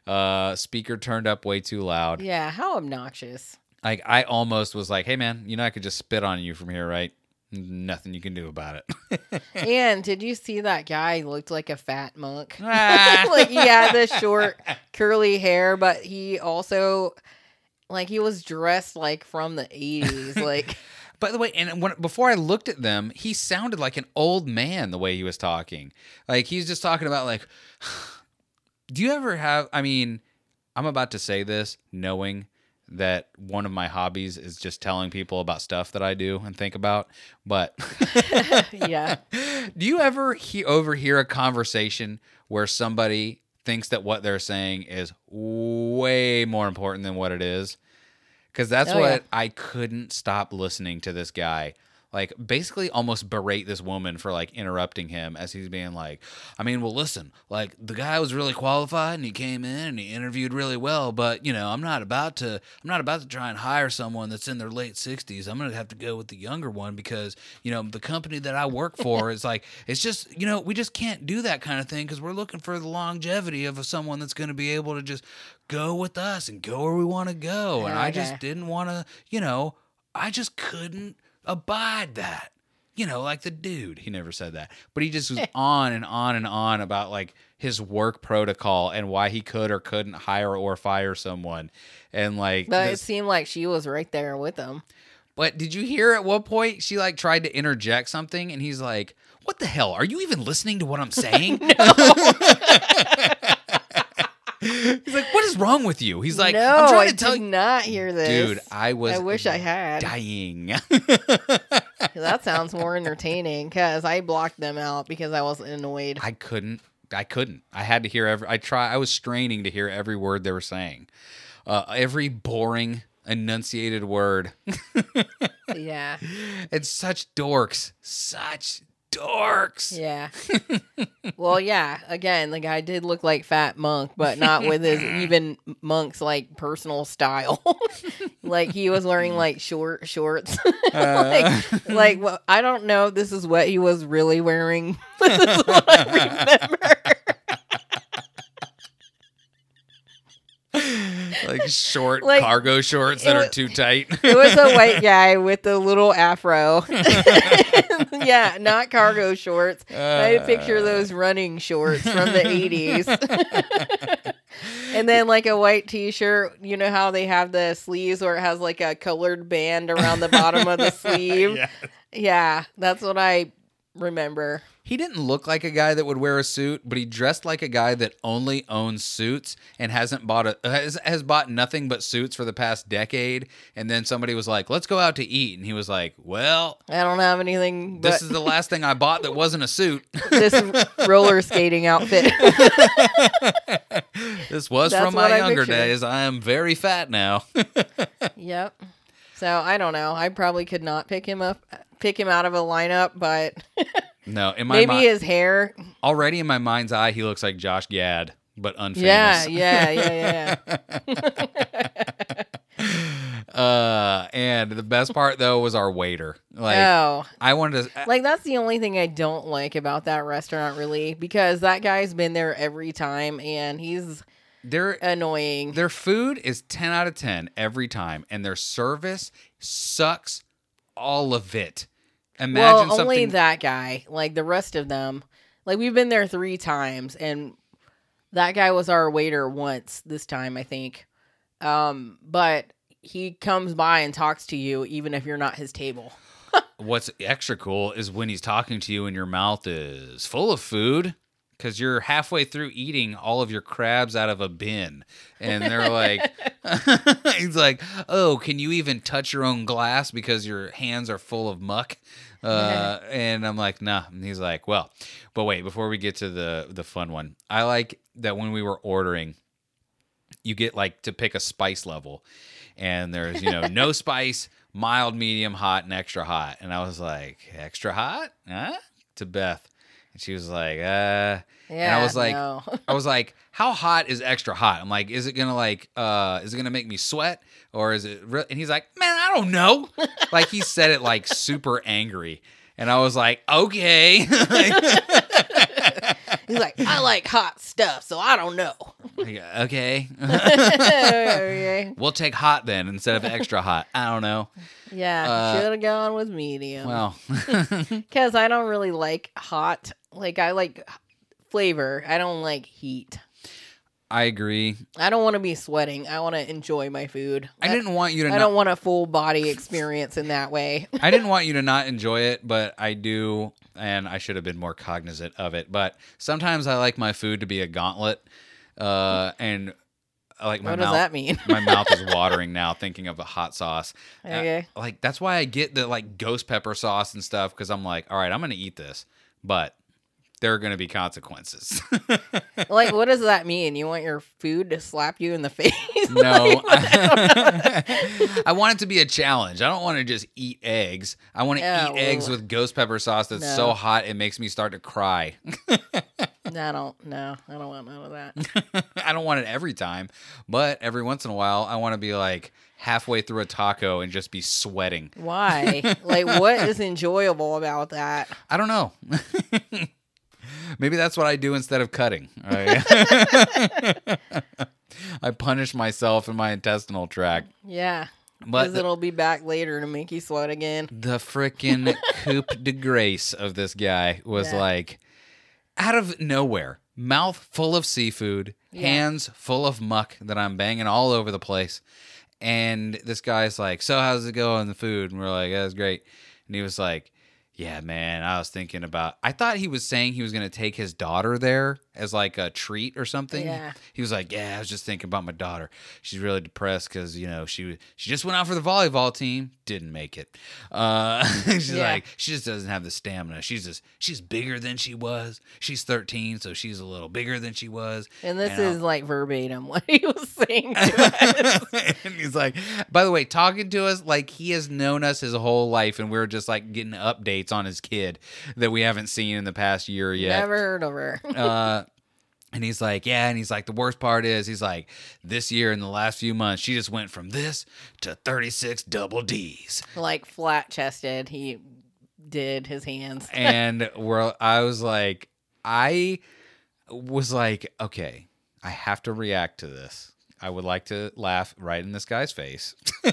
Uh, speaker turned up way too loud. yeah, how obnoxious. Like I almost was like, "Hey man, you know I could just spit on you from here, right? Nothing you can do about it." and did you see that guy looked like a fat monk? Ah. like he had the short curly hair, but he also like he was dressed like from the 80s. Like By the way, and when before I looked at them, he sounded like an old man the way he was talking. Like he's just talking about like Do you ever have I mean, I'm about to say this knowing that one of my hobbies is just telling people about stuff that I do and think about, but yeah. do you ever he- overhear a conversation where somebody thinks that what they're saying is way more important than what it is? Because that's Oh, what yeah. I couldn't stop listening to this guy. Like, basically, almost berate this woman for like interrupting him as he's being like, I mean, well, listen, like the guy was really qualified and he came in and he interviewed really well, but you know, I'm not about to, I'm not about to try and hire someone that's in their late 60s. I'm gonna have to go with the younger one because you know the company that I work for is like, it's just, you know, we just can't do that kind of thing because we're looking for the longevity of someone that's gonna be able to just go with us and go where we want to go. And I just didn't want to, you know, I just couldn't abide that. You know, like the dude. He never said that. But he just was on and on and on about like his work protocol and why he could or couldn't hire or fire someone. And like But it seemed like she was right there with him. but did you hear at one point she like tried to interject something and he's like, "What the hell? Are you even listening to what I'm saying?" he's like, "What is wrong with you?" He's like, no, "I'm trying I to tell did you." not hear this. Dude, I was I wish I had. dying. That sounds more entertaining because I blocked them out because I was annoyed. I couldn't. I couldn't. I had to hear every. I try. I was straining to hear every word they were saying. Uh, every boring enunciated word. yeah. And such dorks. Such dorks. Yeah. well, yeah. Again, the guy did look like Fat Monk, but not with his even Monk's like personal style. like he was wearing mm. like short shorts. Uh. like, like well, I don't know if this is what he was really wearing. this is what I remember. Like short Like, cargo shorts that it are too tight. It was a white guy with the little afro. yeah, not cargo shorts. I uh. picture those running shorts from the 80s. and then like a white t-shirt, you know how they have the sleeves where it has like a colored band around the bottom of the sleeve? Yeah. Yeah, that's what I remember. He didn't look like a guy that would wear a suit, but he dressed like a guy that only owns suits and hasn't bought a has, has bought nothing but suits for the past decade. And then somebody was like, "Let's go out to eat," and he was like, "Well, I don't have anything but this is the last thing I bought that wasn't a suit. this roller skating outfit. This was That's from my I younger pictured. days. I am very fat now." Yep. So I don't know. I probably could not pick him up, pick him out of a lineup, but No, in my Maybe mi- his hair. already in my mind's eye, he looks like Josh Gad, but unfamous. Yeah, yeah, yeah, yeah. Uh, and the best part though was our waiter. Like oh, I wanted to. like that's the only thing I don't like about that restaurant, really, because that guy's been there every time and he's their annoying. their food is ten out of ten every time, and their service sucks all of it. Imagine well, only that guy. Like the rest of them, like we've been there three times, and that guy was our waiter once this time, I think. Um, but he comes by and talks to you, even if you're not his table. What's extra cool is when he's talking to you and your mouth is full of food because you're halfway through eating all of your crabs out of a bin. And they're like, he's like, oh, can you even touch your own glass because your hands are full of muck? Uh, and I'm like, nah. And he's like, well, but wait, before we get to the the fun one, I like that when we were ordering, you get like to pick a spice level and there's you know no spice mild medium hot and extra hot and i was like extra hot huh to beth and she was like uh and Yeah, i was like no. i was like how hot is extra hot i'm like is it gonna like uh is it gonna make me sweat or is it re-? and he's like man i don't know like he said it like super angry and i was like okay He's like, I like hot stuff, so I don't know. Okay Okay. we'll take hot then instead of extra hot i don't know yeah, Uh, should have gone with medium. well because I don't really like hot. Like I like flavor. I don't like heat. i agree I don't want to be sweating. I want to enjoy my food. I didn't want you to. I not, don't want a full body experience in that way. I didn't want you to not enjoy it, but I do, and I should have been more cognizant of it. But sometimes I like my food to be a gauntlet, uh, and I like my what does that mean? my mouth is watering now thinking of a hot sauce. Uh, Okay. like that's why I get the like ghost pepper sauce and stuff because I'm like, all right, I'm gonna eat this, but there are gonna be consequences. like, what does that mean? You want your food to slap you in the face? No, I want it to be a challenge. I don't want to just eat eggs. I want to Oh. eat eggs with ghost pepper sauce that's so hot it makes me start to cry. no, I don't. No, I don't want none of that. I don't want it every time, but every once in a while, I want to be like halfway through a taco and just be sweating. Why? like, what is enjoyable about that? I don't know. Maybe that's what I do instead of cutting. I, I punish myself in my intestinal tract. Yeah. But Because it'll be back later to make you sweat again. the freaking coup de grace of this guy was Yeah. like out of nowhere mouth full of seafood Yeah. hands full of muck that i'm banging all over the place and this guy's like so how's it going the food and we're like that's great and he was like yeah man i was thinking about i thought he was saying he was going to take his daughter there as like a treat or something. Yeah. he was like yeah i was just thinking about my daughter. She's really depressed because you know she she just went out for the volleyball team. Didn't make it. Uh she's Yeah. like she just doesn't have the stamina. She's just she's bigger than she was. She's 13 so she's a little bigger than she was. And this And I'll- is like verbatim what he was saying to us. and he's like, by the way, talking to us like he has known us his whole life, and we're just like getting updates on his kid that we haven't seen in the past year yet. Never heard of her. Uh, and he's like, yeah, and he's like, the worst part is, he's like, this year in the last few months, she just went from this to 36 double D's. like flat chested. He did his hands. and we're I was like, I was like, okay, I have to react to this. I would like to laugh right in this guy's face.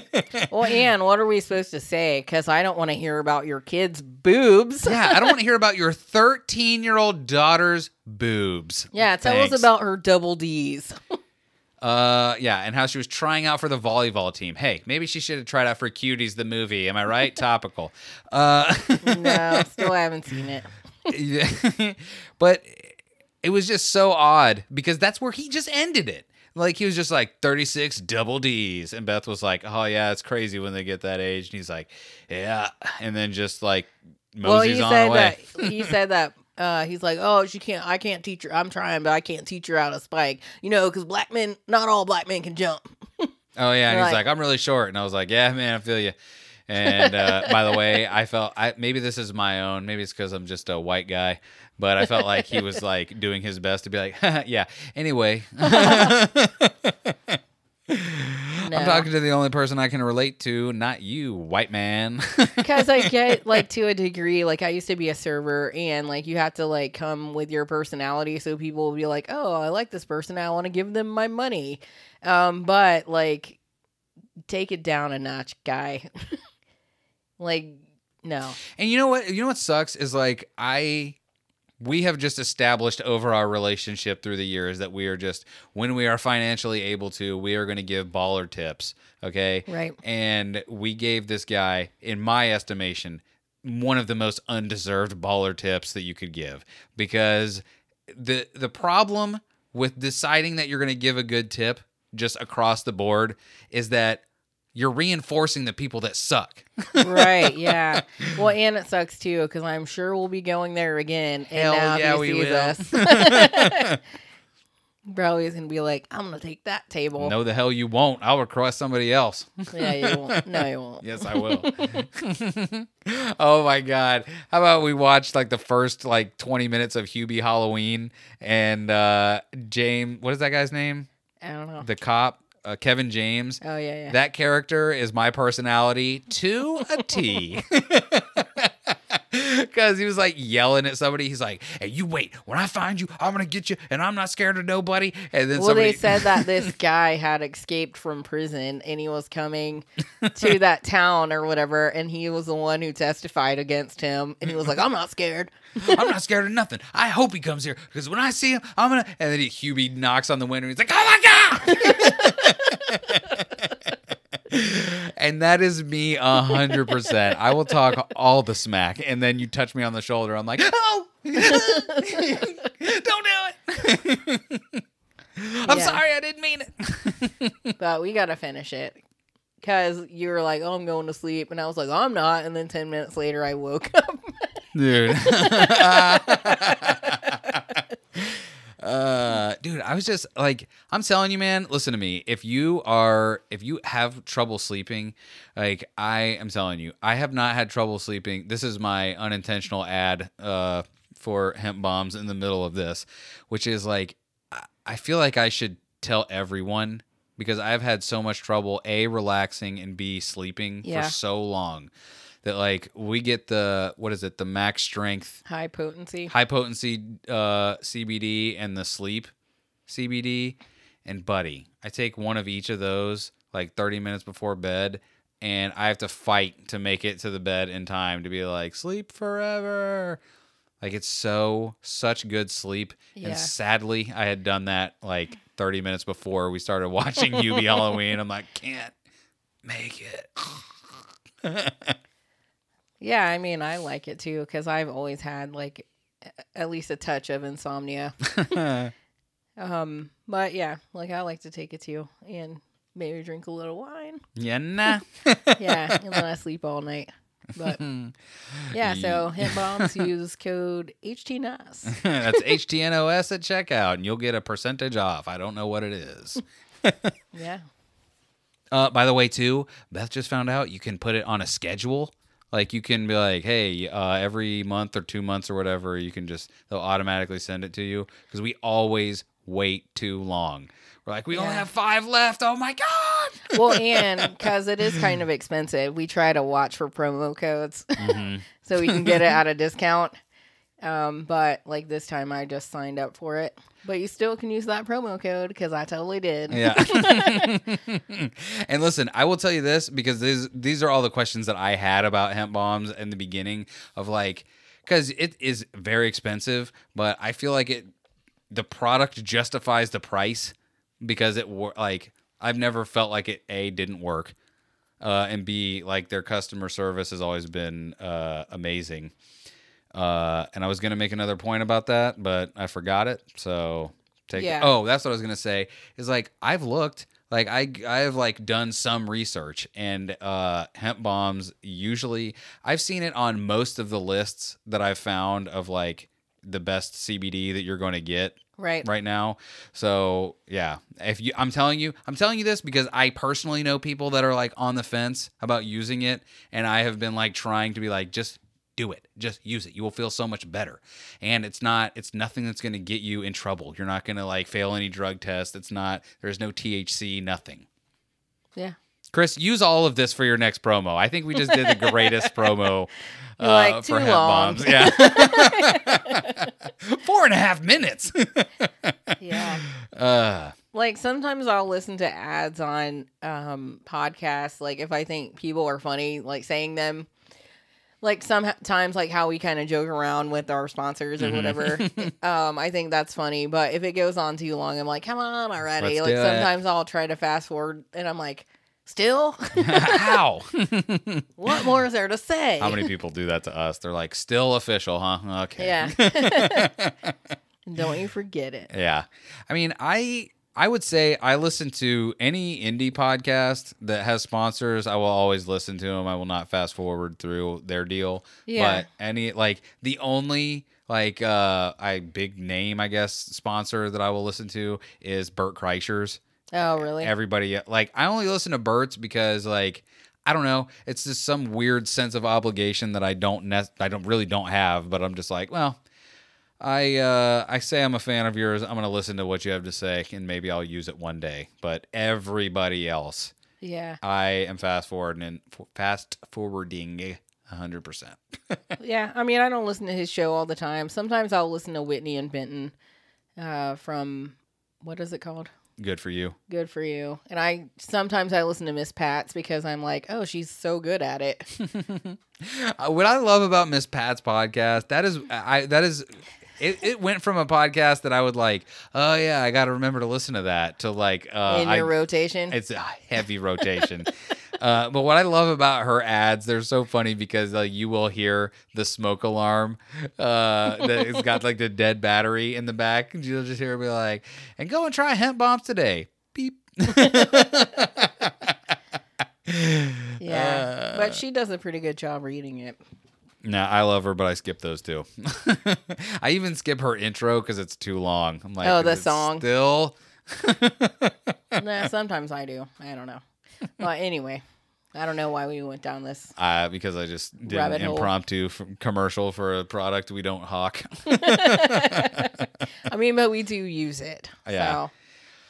Well, Ann, what are we supposed to say? Because I don't want to hear about your kids' boobs. yeah, I don't want to hear about your 13 year old daughter's boobs. Yeah, tell Thanks. us about her double D's. Uh, yeah, and how she was trying out for the volleyball team. Hey, maybe she should have tried out for Cuties the movie. Am I right? Topical. Uh, no, still haven't seen it. Yeah. but it was just so odd because that's where he just ended it. Like he was just like 36 double D's. And Beth was like, Oh yeah, it's crazy when they get that age. And he's like, Yeah. And then just like well, moseys he on said away. that he said that uh, he's like, oh, she can't. I can't teach her. I'm trying, but I can't teach her how to spike. You know, because black men, not all black men can jump. Oh yeah, and he's Like- like, I'm really short, and I was like, Yeah, man, I feel you. And uh, by the way, I felt I maybe this is my own. Maybe it's because I'm just a white guy, but I felt like he was like doing his best to be like, yeah. Anyway, No. I'm talking to the only person I can relate to, not you, white man. because I get like to a degree, like I used to be a server, and like you have to like come with your personality, so people will be like, "Oh, I like this person, I want to give them my money," um, but like take it down a notch, guy. like no, And you know what? You know what sucks is like I we have just established over our relationship through the years that we are just when we are financially able to, we are going to give baller tips, okay? Right. And we gave this guy in my estimation one of the most undeserved baller tips that you could give because the the problem with deciding that you're going to give a good tip just across the board is that you're reinforcing the people that suck. right? Yeah. Well, and it sucks too because I'm sure we'll be going there again. And Hell now yeah, if we sees will. us, Probably is gonna be like, I'm gonna take that table. No, the hell you won't. I'll request somebody else. Yeah, you won't. No, you won't. yes, I will. oh my god! How about we watch like the first like twenty minutes of Hubie Halloween and uh James? What is that guy's name? I don't know. The cop, uh, Kevin James. oh yeah, yeah. That character is my personality to a T. Because he was like yelling at somebody. He's like, "Hey, you wait! When I find you, I'm gonna get you, and I'm not scared of nobody." And then well, somebody they said that this guy had escaped from prison and he was coming to that town or whatever, and he was the one who testified against him. And he was like, "I'm not scared." I'm not scared of nothing. I hope he comes here because when I see him, I'm gonna. And then he, Hubie knocks on the window. and He's like, "Oh my god!" And that is me a hundred percent. I will talk all the smack, and then you touch me on the shoulder. I'm like, "Oh, don't do it." I'm Yeah. sorry, I didn't mean it. But we gotta finish it because you were like, "Oh, I'm going to sleep," and I was like, "I'm not." And then ten minutes later, I woke up. dude. uh, dude, I was just like, I'm telling you, man. Listen to me. If you are, if you have trouble sleeping, like I am telling you, I have not had trouble sleeping. This is my unintentional ad uh, for hemp bombs in the middle of this, which is like, I- feel like I should tell everyone because I've had so much trouble a relaxing and b sleeping Yeah. for so long that like we get the what is it the max strength High potency. high potency uh, CBD and the sleep CBD and buddy. I take one of each of those like 30 minutes before bed and I have to fight to make it to the bed in time to be like sleep forever. Like it's so such good sleep. Yeah. and sadly I had done that like 30 minutes before we started watching Hubie Halloween. I'm like can't make it. Yeah, I mean, I like it too because I've always had like at least a touch of insomnia. um, but yeah, like I like to take it too and maybe drink a little wine. yeah nah Yeah, and then I sleep all night. But yeah, so hemp bombs use code HTNS. That's HTNOS at checkout, and you'll get a percentage off. I don't know what it is. Yeah. Uh, by the way, too, Beth just found out you can put it on a schedule. Like you can be like, hey, uh, every month or two months or whatever, you can just they'll automatically send it to you because we always wait too long. We're like, we only have five left. Oh my god! Well, and because it is kind of expensive, we try to watch for promo codes so we can get it at a discount. Um, but like this time, I just signed up for it. But you still can use that promo code because I totally did. Yeah. and listen, I will tell you this because these these are all the questions that I had about hemp bombs in the beginning of like because it is very expensive, but I feel like it the product justifies the price because it wor- like I've never felt like it a didn't work. Uh, and B, like their customer service has always been uh, amazing. Uh, and I was gonna make another point about that, but I forgot it. So take. Yeah. Oh, that's what I was gonna say. Is like I've looked, like I I've like done some research, and uh, hemp bombs usually I've seen it on most of the lists that I've found of like the best CBD that you're going to get Right. right now. So yeah, if you, I'm telling you, I'm telling you this because I personally know people that are like on the fence about using it, and I have been like trying to be like, just do it, just use it. You will feel so much better, and it's not, it's nothing that's going to get you in trouble. You're not going to like fail any drug test. It's not. There's no THC. Nothing. Yeah. Chris, use all of this for your next promo. I think we just did the greatest promo uh, like, for "Too hemp long." bombs. Yeah, four and a half minutes. Yeah. uh, like sometimes I'll listen to ads on um podcasts like if I think people are funny like saying them like sometimes like how we kind of joke around with our sponsors or whatever um I think that's funny but if it goes on too long I'm like come on already Let's like do it. sometimes I'll try to fast forward and I'm like still how? what more is there to say How many people do that to us? They're like, still official, huh? Okay. yeah don't you forget it Yeah. I mean, I I would say I listen to any indie podcast that has sponsors. I will always listen to them. I will not fast forward through their deal. Yeah. But any like the only like uh I big name I guess sponsor that I will listen to is Bert Kreischer's. Oh really Everybody like I only listen to Bert's because like I don't know. It's just some weird sense of obligation that I don't ne- I don't really don't have, but I'm just like, well, I uh, I say I'm a fan of yours. I'm gonna listen to what you have to say, and maybe I'll use it one day. But everybody else, yeah I am fast forwarding and fast forwarding hundred percent. Yeah, I mean, I don't listen to his show all the time. Sometimes I'll listen to Whitney and Benton uh, from what is it called? Good for you. Good for you. And I sometimes I listen to Miss Pat's because I'm like, oh, she's so good at it. Uh, what I love about Miss Pat's podcast that is I that is. It, it went from a podcast that I would like, oh yeah, I got to remember to listen to that, to like, uh, in I, rotation. It's a heavy rotation. uh, but what I love about her ads, they're so funny because uh, you will hear the smoke alarm. Uh, that it's got like the dead battery in the back. And you'll just hear her be like, and go and try hemp bombs today. Beep. yeah, uh, but she does a pretty good job reading it. Nah, I love her, but I skip those too. I even skip her intro because it's too long. I'm like, Oh, the song." Still, nah, sometimes I do. I don't know. But anyway, I don't know why we went down this. uh, because I just did Rabbit an hole. impromptu f- commercial for a product we don't hawk. I mean, but we do use it. Yeah. So,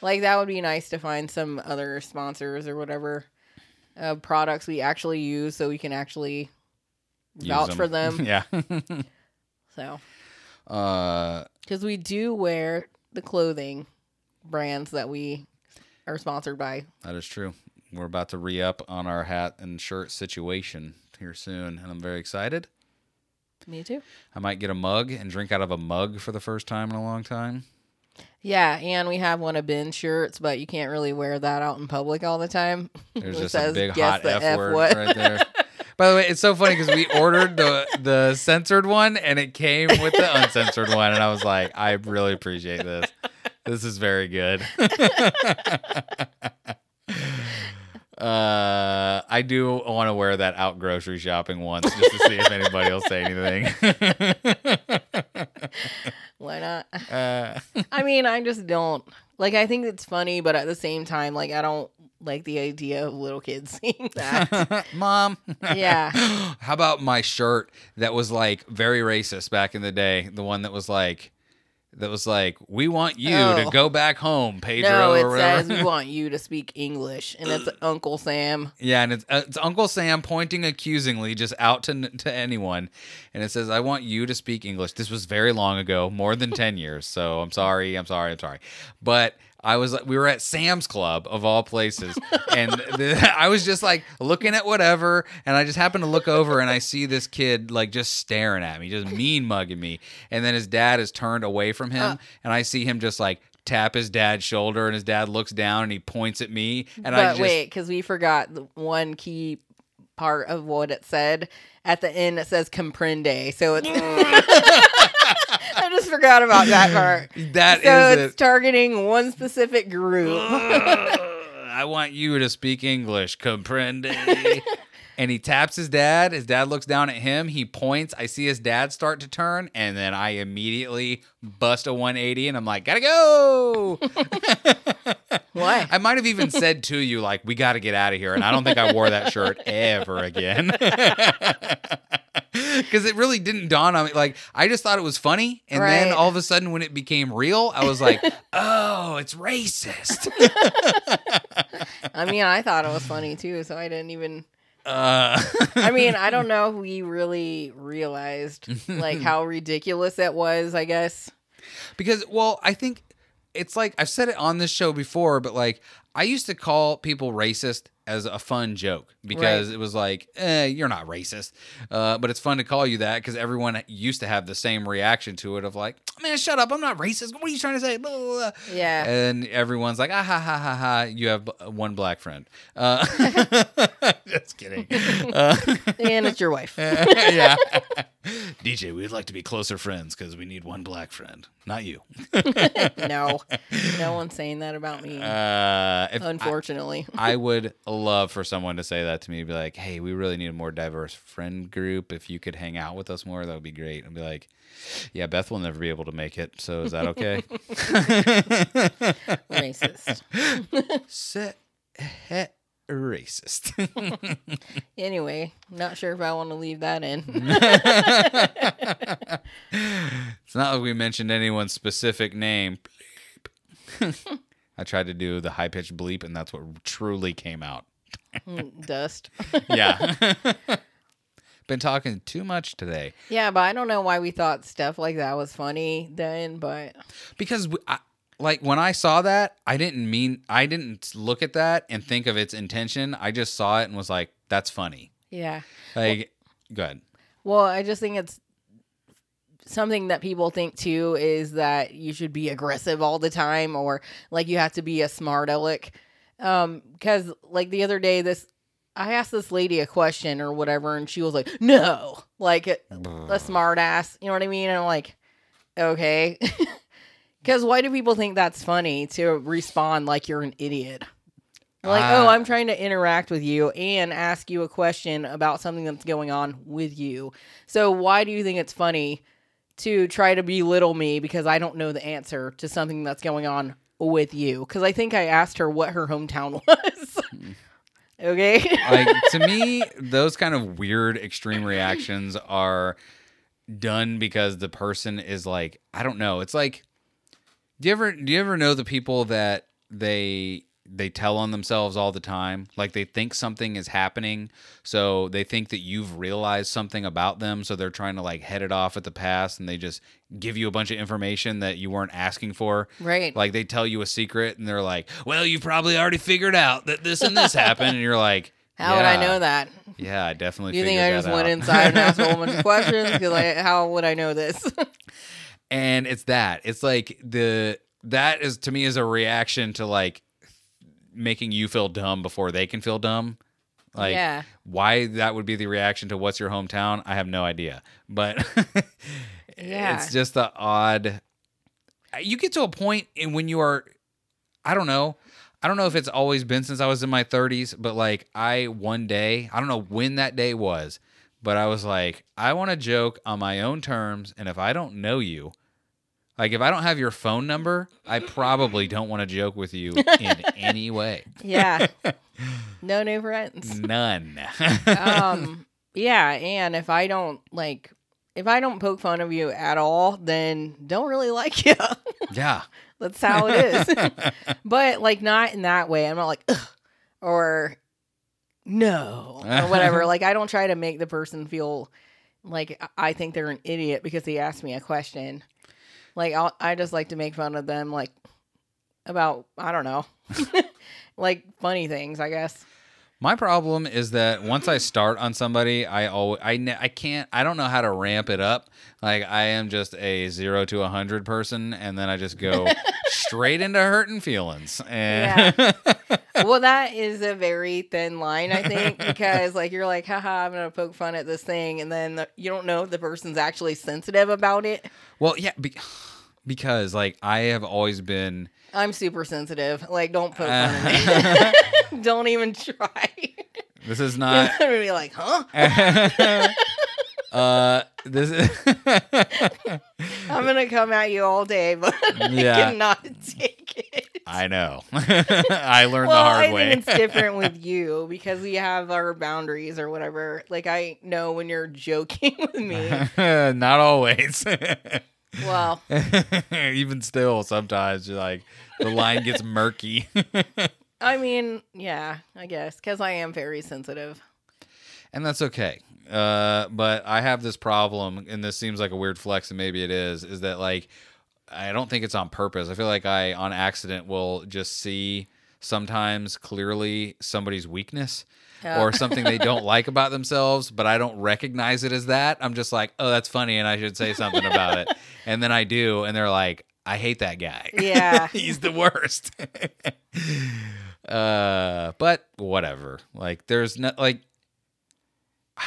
like, that would be nice to find some other sponsors or whatever uh, products we actually use so we can actually Use vouch for them. yeah. So, uh, because we do wear the clothing brands that we are sponsored by. that is true. We're about to re up on our hat and shirt situation here soon, and I'm very excited. Me too. I might get a mug and drink out of a mug for the first time in a long time. Yeah, and we have one of Ben's shirts, but you can't really wear that out in public all the time. There's just a big hot F, F word what?" right there. By the way, it's so funny because we ordered the the censored one and it came with the uncensored one, and I was like, I really appreciate this. This is very good. uh, I do want to wear that out grocery shopping once just to see if anybody will say anything. Why not? uh, I mean, I just don't like. I think it's funny, but at the same time, like I don't like the idea of little kids seeing that. Mom. yeah, How about my shirt that was like very racist back in the day? The one that was like, that was like, we want you to Oh. go back home, Pedro, no, it says we want you to speak English, and it's Uncle Sam. yeah, and it's, uh, it's Uncle Sam pointing accusingly just out to to anyone, and it says, "I want you to speak English." This was very long ago, more than ten years. So I'm sorry, I'm sorry, I'm sorry, but. I was like we were at Sam's Club of all places, and the, I was just like looking at whatever, and I just happened to look over and I see this kid like just staring at me, just mean mugging me, and then his dad is turned away from him, Uh. and I see him just like tap his dad's shoulder, and his dad looks down and he points at me, and I but just wait, because we forgot the one key part of what it said at the end. It says comprende, so it's. Forgot about that part. that So is it's it. targeting one specific group. I want you to speak English, comprende. and he taps his dad. His dad looks down at him. He points. I see his dad start to turn, and then I immediately bust a 180, and I'm like, gotta go. Why? I might have even said to you, like, we got to get out of here. And I don't think I wore that shirt ever again. Because it really didn't dawn on me. Like, I just thought it was funny. And then all of a sudden, when it became real, I was like, oh, it's racist. I mean, I thought it was funny too, so I didn't even. Uh, I mean, I don't know if we really realized like how ridiculous it was. I guess. because, well, I think it's like, I've said it on this show before, but like, I used to call people racist as a fun joke because Right. it was like, eh, you're not racist. Uh, but it's fun to call you that because everyone used to have the same reaction to it of like, man, shut up. I'm not racist. What are you trying to say? Blah, blah, blah. Yeah. And everyone's like, ah, ha, ha, ha, ha. You have one black friend. Uh, just kidding. Uh, and it's your wife. yeah. DJ, we'd like to be closer friends because we need one black friend, not you. no, no one's saying that about me. Uh, if I- unfortunately. I would love for someone to say that to me, be like, "Hey, we really need a more diverse friend group. If you could hang out with us more, that would be great." I'd be like, "Yeah, Beth will never be able to make it, so is that okay?" Racist. Set racist. Anyway, not sure if I want to leave that in. it's not like we mentioned anyone's specific name. I tried to do the high pitched bleep, and that's what truly came out. Mm, dust. Yeah. Been talking too much today. Yeah, but I don't know why we thought stuff like that was funny then, but because we, I, like when I saw that, I didn't mean I didn't look at that and think of its intention. I just saw it and was like, "That's funny." yeah. Like, good. Well, I just think it's something that people think too is that you should be aggressive all the time or like you have to be a smart aleck. Um, because like the other day, this I asked this lady a question or whatever, and she was like, "No," like a, a smart ass. You know what I mean? And I'm like, okay. Because why do people think that's funny to respond like you're an idiot? Like, oh, Uh, I'm trying to interact with you and ask you a question about something that's going on with you. So why do you think it's funny to try to belittle me because I don't know the answer to something that's going on with you? Because I think I asked her what her hometown was. okay. Like to me, those kind of weird extreme reactions are done because the person is like, I don't know. It's like, do you ever do you ever know the people that they they tell on themselves all the time like they think something is happening so they think that you've realized something about them so they're trying to like head it off at the past and they just give you a bunch of information that you weren't asking for Right. like they tell you a secret and they're like well you probably already figured out that this and this happened and you're like How would I know that? yeah i definitely You think I just that went inside and asked a whole bunch of questions? Because how would I know this? and it's that it's like the that is to me is a reaction to like making you feel dumb before they can feel dumb like Yeah. why that would be the reaction to what's your hometown i have no idea but Yeah. it's just the odd you get to a point in when you are i don't know i don't know if it's always been since i was in my 30s but like i one day i don't know when that day was but i was like i want to joke on my own terms and if i don't know you like if i don't have your phone number i probably don't want to joke with you in any way. Yeah. No new friends. none. Um yeah and if i don't like if i don't poke fun of you at all then don't really like you. Yeah. That's how it is. But like not in that way. I'm not like or no or whatever. Like i don't try to make the person feel like i think they're an idiot because they asked me a question. Like I'll, i just like to make fun of them like about i don't know like funny things i guess My problem is that once I start on somebody, I always I ne- I can't I don't know how to ramp it up. Like I am just a zero to a hundred person, and then I just go straight into hurting feelings. And well, that is a very thin line, I think, because like you're like, haha, I'm gonna poke fun at this thing, and then the, you don't know if the person's actually sensitive about it. well, yeah, be- because like I have always been. I'm super sensitive. Like, don't poke fun at me. don't even try. This is not. I'm gonna be like, huh? uh, this is. I'm gonna come at you all day, but Yeah. I cannot take it. I know. I learned well, the hard I way. think it's different with you because we have our boundaries or whatever. Like I know when you're joking with me. Not always. Well, Even still, sometimes you're like the line gets murky. I mean, yeah, I guess because I am very sensitive. and that's okay. Uh, but I have this problem, and this seems like a weird flex, and maybe it is. Is that like I don't think it's on purpose. I feel like I, on accident, will just see sometimes clearly somebody's weakness Yeah. or something they don't like about themselves, but I don't recognize it as that. I'm just like, oh, that's funny, and I should say something about it. And then I do, and they're like, I hate that guy. Yeah. He's the worst. uh, but whatever. Like, there's no like.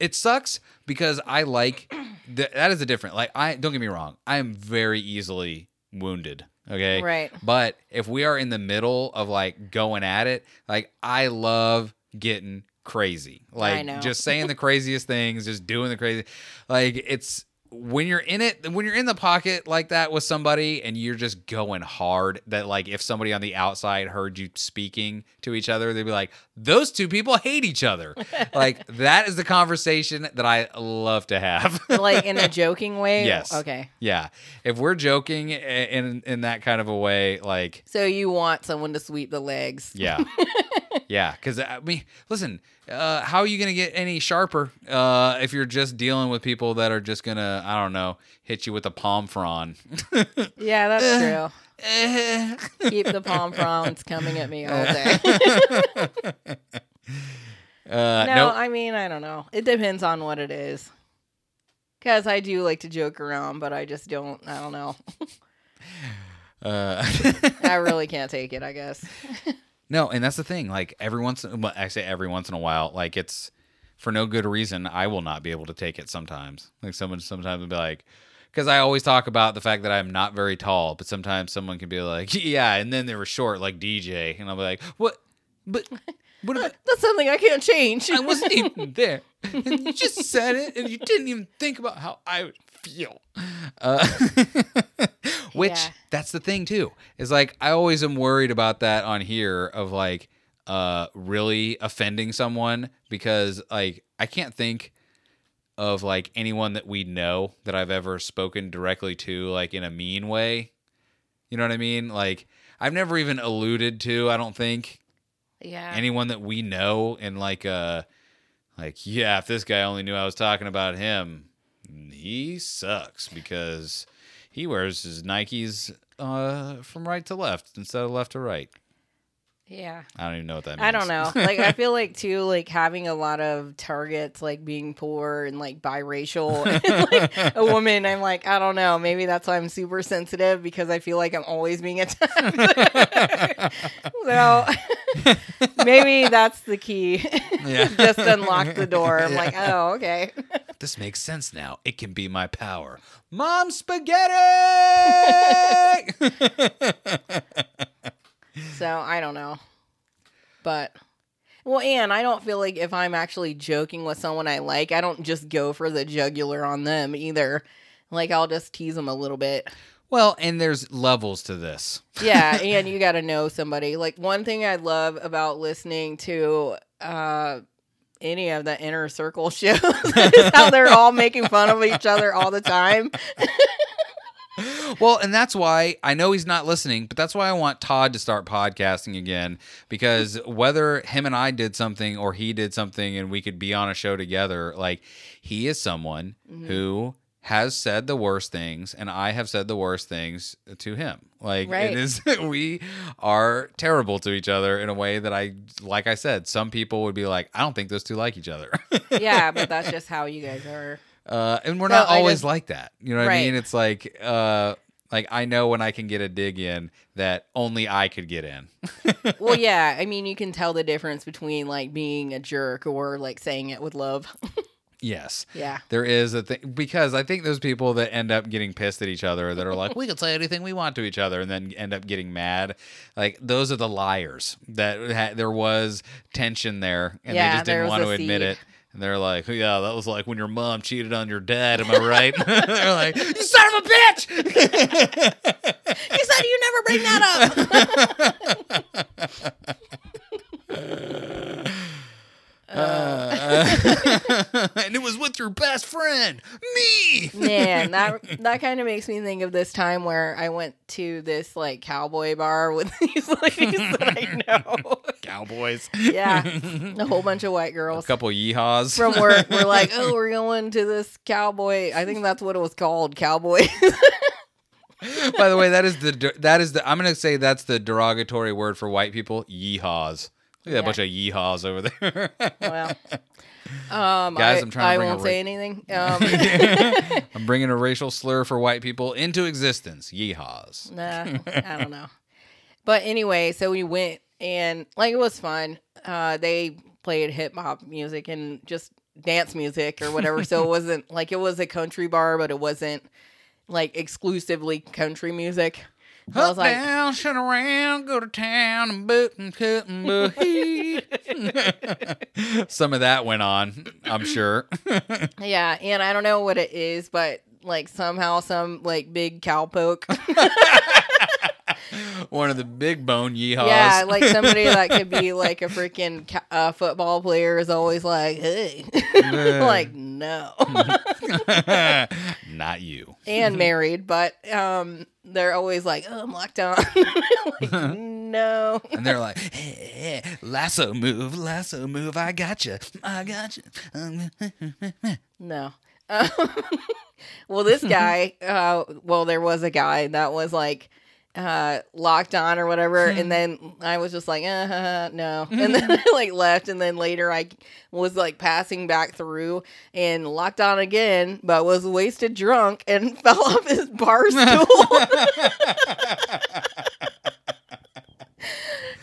It sucks because I like th- that is a different. Like, I don't get me wrong. I am very easily wounded. Okay. Right. But if we are in the middle of like going at it, like I love getting crazy. Like know. just saying the craziest things, just doing the crazy like it's when you're in it, when you're in the pocket like that with somebody and you're just going hard, that like if somebody on the outside heard you speaking to each other, they'd be like, those two people hate each other. like that is the conversation that I love to have. Like in a joking way. Yes. Okay. yeah. If we're joking in in that kind of a way, like So you want someone to sweep the legs? yeah. Yeah. Because, I mean, listen, uh, how are you going to get any sharper uh, if you're just dealing with people that are just going to, I don't know, hit you with a palm frond? Yeah, that's true. Eh. Keep the palm fronds coming at me all day. uh, no, no. I mean, I don't know. It depends on what it is. Because I do like to joke around, but I just don't. I don't know. uh, I really can't take it. I guess. No, and that's the thing. Like, every once, well, I say every once in a while, like, it's for no good reason. I will not be able to take it sometimes. Like, someone sometimes will be like, because I always talk about the fact that I'm not very tall, but sometimes someone can be like, yeah, and then they were short, like DJ, and I'll be like, what? But what about? That's something I can't change. I wasn't even there, and you just said it, and you didn't even think about how I would feel. Uh, which Yeah. that's the thing too is like I always am worried about that on here of like uh really offending someone because like I can't think of like anyone that we know that I've ever spoken directly to like in a mean way. You know what I mean? Like I've never even alluded to, I don't think, yeah. anyone that we know and like uh like yeah if this guy only knew i was talking about him he sucks because he wears his nikes uh from right to left instead of left to right yeah. i don't even know what that means I don't know. Like I feel like too, like having a lot of targets, like being poor and like biracial, and, like a woman. I'm like, I don't know. Maybe that's why I'm super sensitive because I feel like I'm always being attacked. so maybe that's the key. Yeah. Just unlock the door. I'm like, oh, okay. this makes sense now it can be my power mom spaghetti So I don't know. But well, and I don't feel like if I'm actually joking with someone I like, I don't just go for the jugular on them either. Like I'll just tease them a little bit. well and there's levels to this Yeah, and you got to know somebody. Like one thing I love about listening to uh any of the inner circle shows is how they're all making fun of each other all the time. Well, and that's why I know he's not listening, but that's why I want Todd to start podcasting again because whether him and I did something or he did something and we could be on a show together, like he is someone Mm-hmm. who has said the worst things and I have said the worst things to him. Like Right. it is we are terrible to each other in a way that I like I said, some people would be like, I don't think those two like each other. Yeah, but that's just how you guys are. Uh, and we're So not I always just- like that. You know what I mean? It's like, uh, like I know when I can get a dig in that only I could get in. Well, yeah, I mean, you can tell the difference between like being a jerk or like saying it with love. Yes. Yeah. There is a thing because I think those people that end up getting pissed at each other that are like, we can say anything we want to each other and then end up getting mad. Like those are the liars that ha- there was tension there and Yeah, they just didn't want to admit it. And they're like, yeah, that was like when your mom cheated on your dad. Am I right? they're like, you son of a bitch! You said you never bring that up. Uh, and it was with your best friend, me. Man, that that kind of makes me think of this time where I went to this like cowboy bar with these ladies that I know. Cowboys. yeah, a whole bunch of white girls. A couple yeehaws. from work. We're like, oh, we're going to this cowboy. I think that's what it was called, cowboy. By the way, that is the that is the I'm gonna say that's the derogatory word for white people. Yeehaws. Look at that bunch of yeehaws over there. well, um, Guys, I, I'm trying to I won't ra- say anything. Um, I'm bringing a racial slur for white people into existence. Yeehaws. Nah, I don't know. But anyway, so we went and like it was fun. Uh, they played hip hop music and just dance music or whatever. so it wasn't like it was a country bar, but it wasn't like exclusively country music. So I was like, down, shut around, go to town, and boot and cut and boogie. Some of that went on, I'm sure. yeah, and I don't know what it is, but like somehow some like big cowpoke. One of the big bone yeehaws. yeah, like somebody that could be like a freaking uh, football player is always like, hey, like no. Not you. and married, but um, they're always like, "Oh, I'm locked on." like, no. And they're like, hey, hey, lasso move, lasso move. I got you. I got you. No. Um, well, this guy, uh, well, there was a guy that was like uh, locked on or whatever, and then I was just like, uh, huh, no, and then I like left, and then later I was like passing back through and locked on again, but was wasted drunk and fell off his bar stool.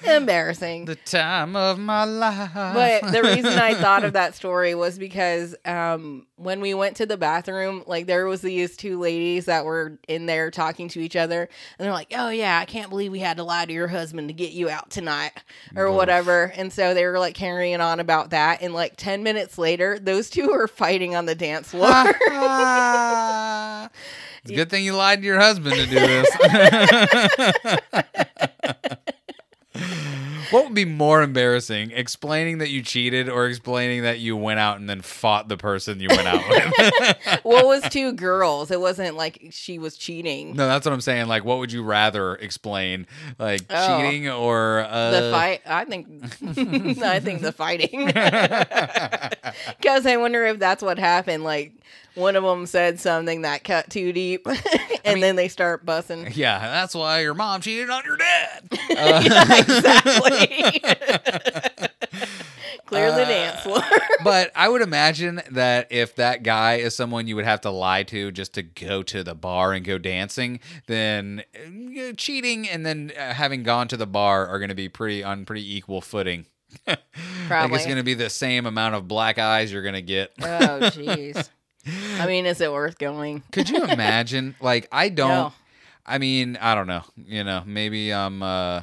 Embarrassing. the time of my life. But the reason I thought of that story was because um, when we went to the bathroom, like there was these two ladies that were in there talking to each other, and they're like, "Oh yeah, I can't believe we had to lie to your husband to get you out tonight, or Oof. whatever." And so they were like carrying on about that, and like ten minutes later, those two were fighting on the dance floor. it's a good thing you lied to your husband to do this. what would be more embarrassing, explaining that you cheated or explaining that you went out and then fought the person you went out with? well, was two girls. It wasn't like she was cheating. no, that's what I'm saying. Like, what would you rather explain? Like Oh. cheating or uh, The fight, I think, I think the fighting. Because I wonder if that's what happened. Like one of them said something that cut too deep, and mean- then they start bussing. Yeah, that's why your mom cheated on your dad. yeah, exactly. Clear the Uh, dance floor. but I would imagine that if that guy is someone you would have to lie to just to go to the bar and go dancing, then uh, cheating and then uh, having gone to the bar are going to be pretty on pretty equal footing. Probably. it's going to be the same amount of black eyes you're going to get. oh, jeez. I mean, is it worth going? Could you imagine? Like I don't. No. I mean, I don't know. You know, maybe I'm. uh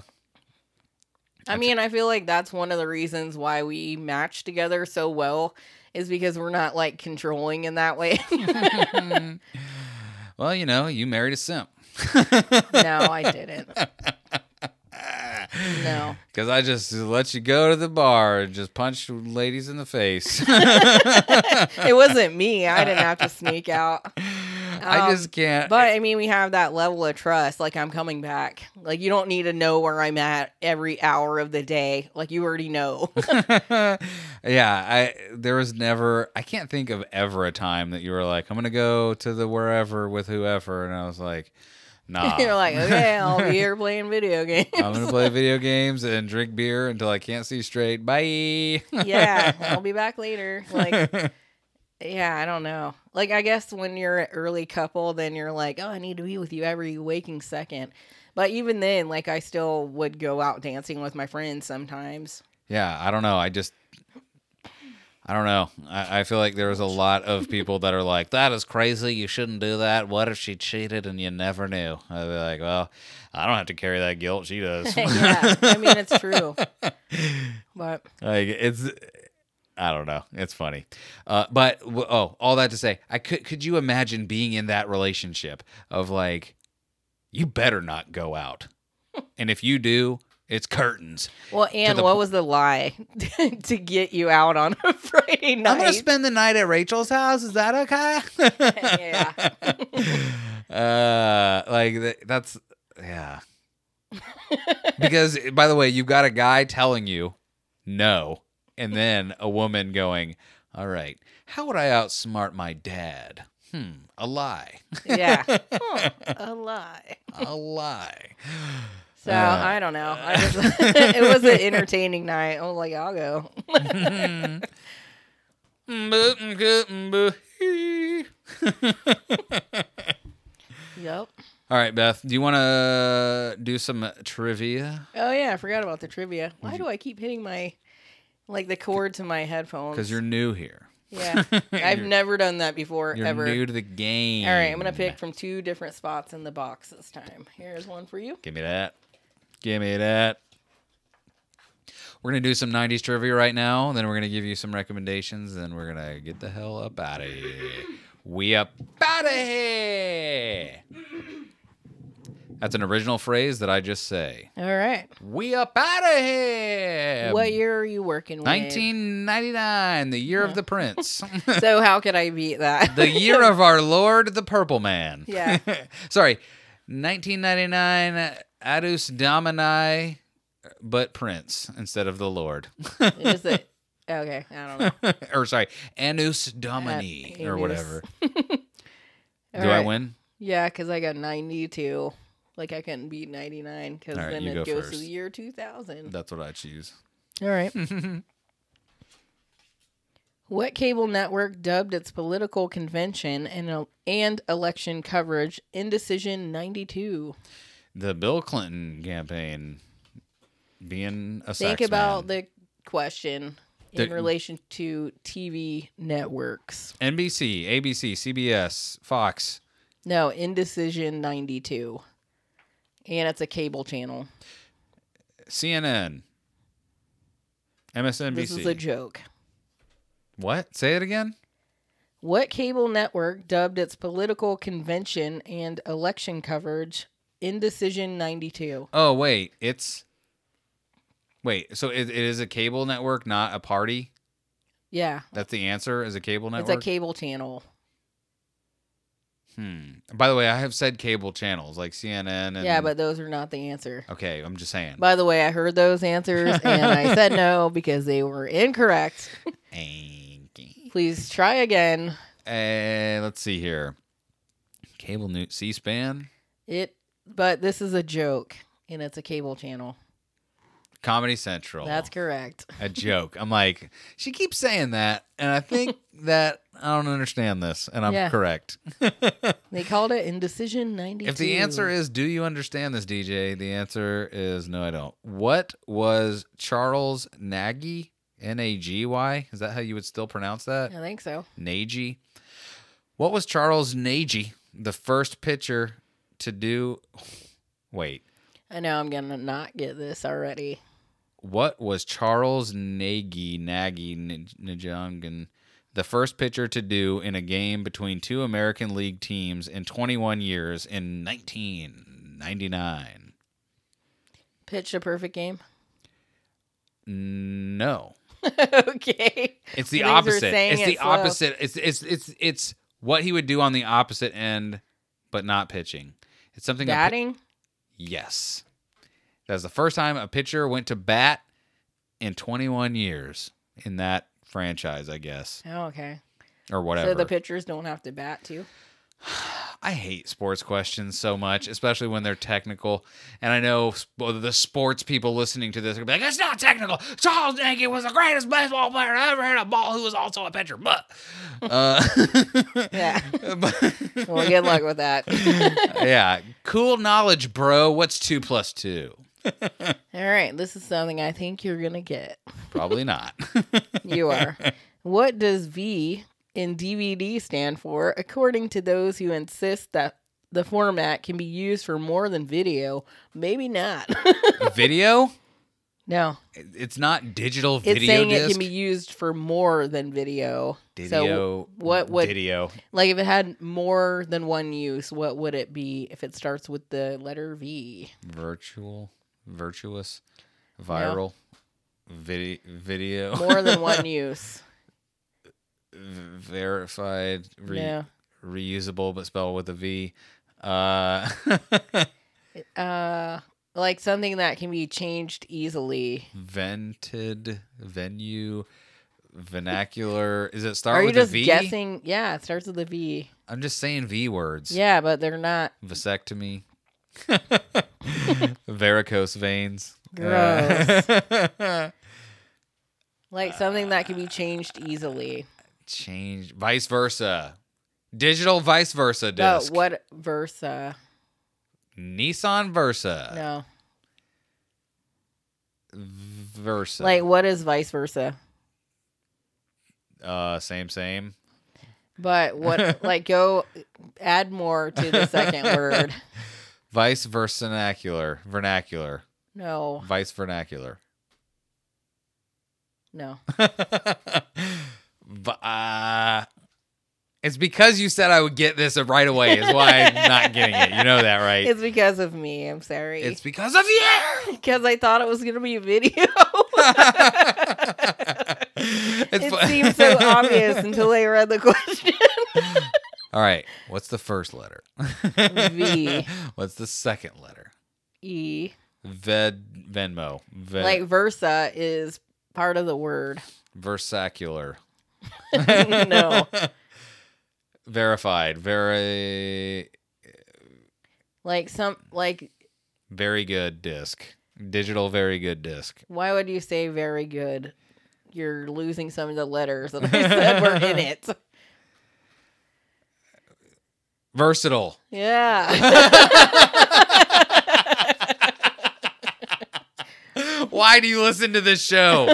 I mean, I feel like that's one of the reasons why we match together so well is because we're not like controlling in that way. Well, you know, you married a simp. no, I didn't. No. Because I just let you go to the bar and just punch ladies in the face. It wasn't me. I didn't have to sneak out. I Um, just can't. But I mean, we have that level of trust. Like, I'm coming back. Like, you don't need to know where I'm at every hour of the day. Like, you already know. yeah, I there was never. I can't think of ever a time that you were like, I'm gonna go to the wherever with whoever, and I was like, Nah. You're like, okay, I'll be here playing video games. I'm gonna play video games and drink beer until I can't see straight. Bye. yeah, I'll be back later. Like, yeah, I don't know. Like, I guess when you're an early couple, then you're like, oh, I need to be with you every waking second. But even then, like, I still would go out dancing with my friends sometimes. yeah, I don't know. I just I don't know. I, I feel like there's a lot of people that are like, "That is crazy. You shouldn't do that. What if she cheated and you never knew?" I'd be like, "Well, I don't have to carry that guilt. She does." yeah, I mean it's true. But like it's, I don't know. It's funny, uh, but oh, all that to say, I could. Could you imagine being in that relationship of like, you better not go out, and if you do, it's curtains. well, and what was the lie to get you out on a Friday night? I'm gonna spend the night at Rachel's house. Is that okay? yeah. uh, like th- that's yeah. because by the way, you've got a guy telling you no, and then a woman going, "All right, how would I outsmart my dad?" Hmm, a lie, Yeah. Huh, a lie. a lie. So Uh, I don't know. I just, it was an entertaining night. I was like, I'll go. Yep. All right, Beth, do you want to do some trivia? Oh yeah, I forgot about the trivia. Why do I keep hitting my like the cord to my headphones? Because you're new here. yeah. I've never done that before You're ever. new to the game. All right, I'm gonna pick from two different spots in the box this time. Here's one for you. Give me that. Give me that. We're gonna do some '90s trivia right now. Then we're gonna give you some recommendations. Then we're gonna get the hell up out of here. We up out of here. That's an original phrase that I just say. All right. We up out of here. what year are you working with? 1999, the year of the prince. So how could I beat that? the year of our Lord, the Purple Man. Yeah. Sorry, 1999, Adus Domini, but Prince instead of the Lord. Is it? Okay, I don't know. or sorry, Anus Domini or Anus. whatever. Do I win? Yeah, because I got 92. Like I couldn't beat 99 because right, then it go goes first. to the year 2000. That's what I choose. All right. what cable network dubbed its political convention and and election coverage Indecision 92? The Bill Clinton campaign being a Think about man. the question in relation to TV networks. NBC, ABC, CBS, Fox. No, Indecision 92. And it's a cable channel. CNN, MSNBC. This is a joke. what? Say it again. What cable network dubbed its political convention and election coverage Indecision 92? Oh wait, it's wait. So it, it is a cable network, not a party. Yeah, That's the answer. Is a cable network. it's a cable channel. Hmm. By the way, I have said cable channels like CNN. And, Yeah, but those are not the answer. okay, I'm just saying. By the way, I heard those answers and I said no because they were incorrect. Please try again. Uh, let's see here. Cable news, C-SPAN, It but this is a joke and it's a cable channel. Comedy Central. That's correct. a joke. I'm like, she keeps saying that, and I think that I don't understand this, and I'm Yeah. correct. They called it Indecision 92. If the answer is, do you understand this, DJ? The answer is, no, I don't. What was Charles Nagy? N A G Y? Is that how you would still pronounce that? I think so. Nagy? What was Charles Nagy, the first pitcher to do? Wait. I know I'm going to not get this already. What was Charles Nagy, Nagy, Najangan, the first pitcher to do in a game between two American League teams in 21 years in 1999? Pitched a perfect game. No. okay. It's the Things opposite. It's it the slow. opposite. It's it's it's it's what he would do on the opposite end, but not pitching. It's something. a pi- Batting? yes, that was the first time a pitcher went to bat in 21 years in that franchise, I guess, Oh, okay. or whatever. So the pitchers don't have to bat too. I hate sports questions so much, especially when they're technical. And I know the sports people listening to this are gonna be like, "It's not technical. Charles Nagy was the greatest baseball player I ever had a ball who was also a pitcher." But, uh, Yeah. but- well, good luck with that. yeah, cool knowledge, bro. What's two plus two? All right. This is something I think you're going to get. Probably not. You are. What does V in DVD stand for, according to those who insist that the format can be used for more than video? Maybe not. Video? no, It's not digital video. it's video saying disc. it can be used for more than video. Didio, So what would Didio. like if it had more than one use? What would it be if it starts with the letter V? Virtual, virtuous, viral, vidi- video, More than one use. Verified, re- Yeah. reusable, but spelled with a V. Uh, Uh, like something that can be changed easily. vented, venue, vernacular. Is it start Are you with just a V? guessing? Yeah, it starts with a V. I'm just saying V words. Yeah, but they're not. Vasectomy. Varicose veins. Gross. Uh, Like something that can be changed easily. Change vice versa. Digital vice versa disc. what Versa? Nissan Versa. No. Versa. Like what is vice versa? uh same same. But what like go add more to the second word. Vice vernacular. Vernacular. No. Vice vernacular. No. uh, it's because you said I would get this right away is why I'm not getting it. You know that, right? It's because of me. I'm sorry. It's because of you. because I thought it was gonna be a video. It fu- seemed so obvious until I read the question. All right. What's the first letter? V. What's the second letter? E. Ved Venmo. Ved, Like versa is part of the word. versacular. No. Verified. Very Like some like very good disc. Digital very good disc. why would you say very good? You're losing some of the letters that I said were in it. Versatile. Yeah. Why do you listen to this show?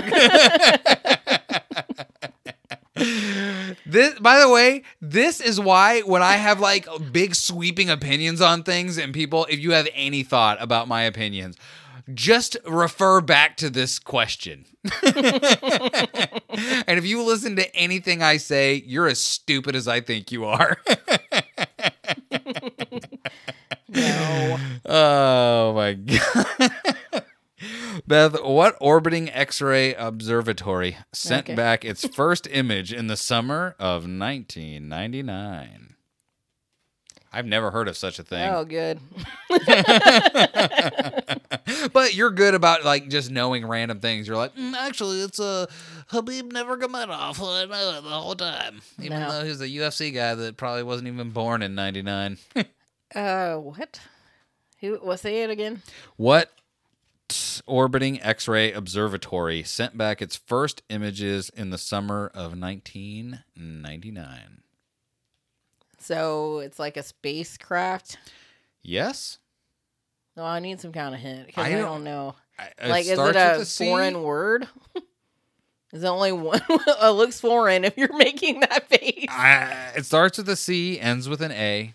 This by the way, this is why when I have like big sweeping opinions on things and people if you have any thought about my opinions, just refer back to this question. and if you listen to anything I say, you're as stupid as I think you are. no. Oh my god. Beth, what orbiting X-ray observatory sent Okay. back its first image in the summer of 1999? I've never heard of such a thing. Oh, good. But you're good about like just knowing random things. You're like, "Mm, actually, it's a Khabib Nurmagomedov. I know it the whole time, even No. though he's a UFC guy that probably wasn't even born in '99. Uh, what? Who? What? Say it again. What orbiting X-ray observatory sent back its first images in the summer of 1999? So it's like a spacecraft. Yes. No, I need some kind of hint because I I, don't- know. I- it Like, is it a with a a C. foreign word? Is it only one? it looks foreign if you're making that face. I- it starts with a C, ends with an A.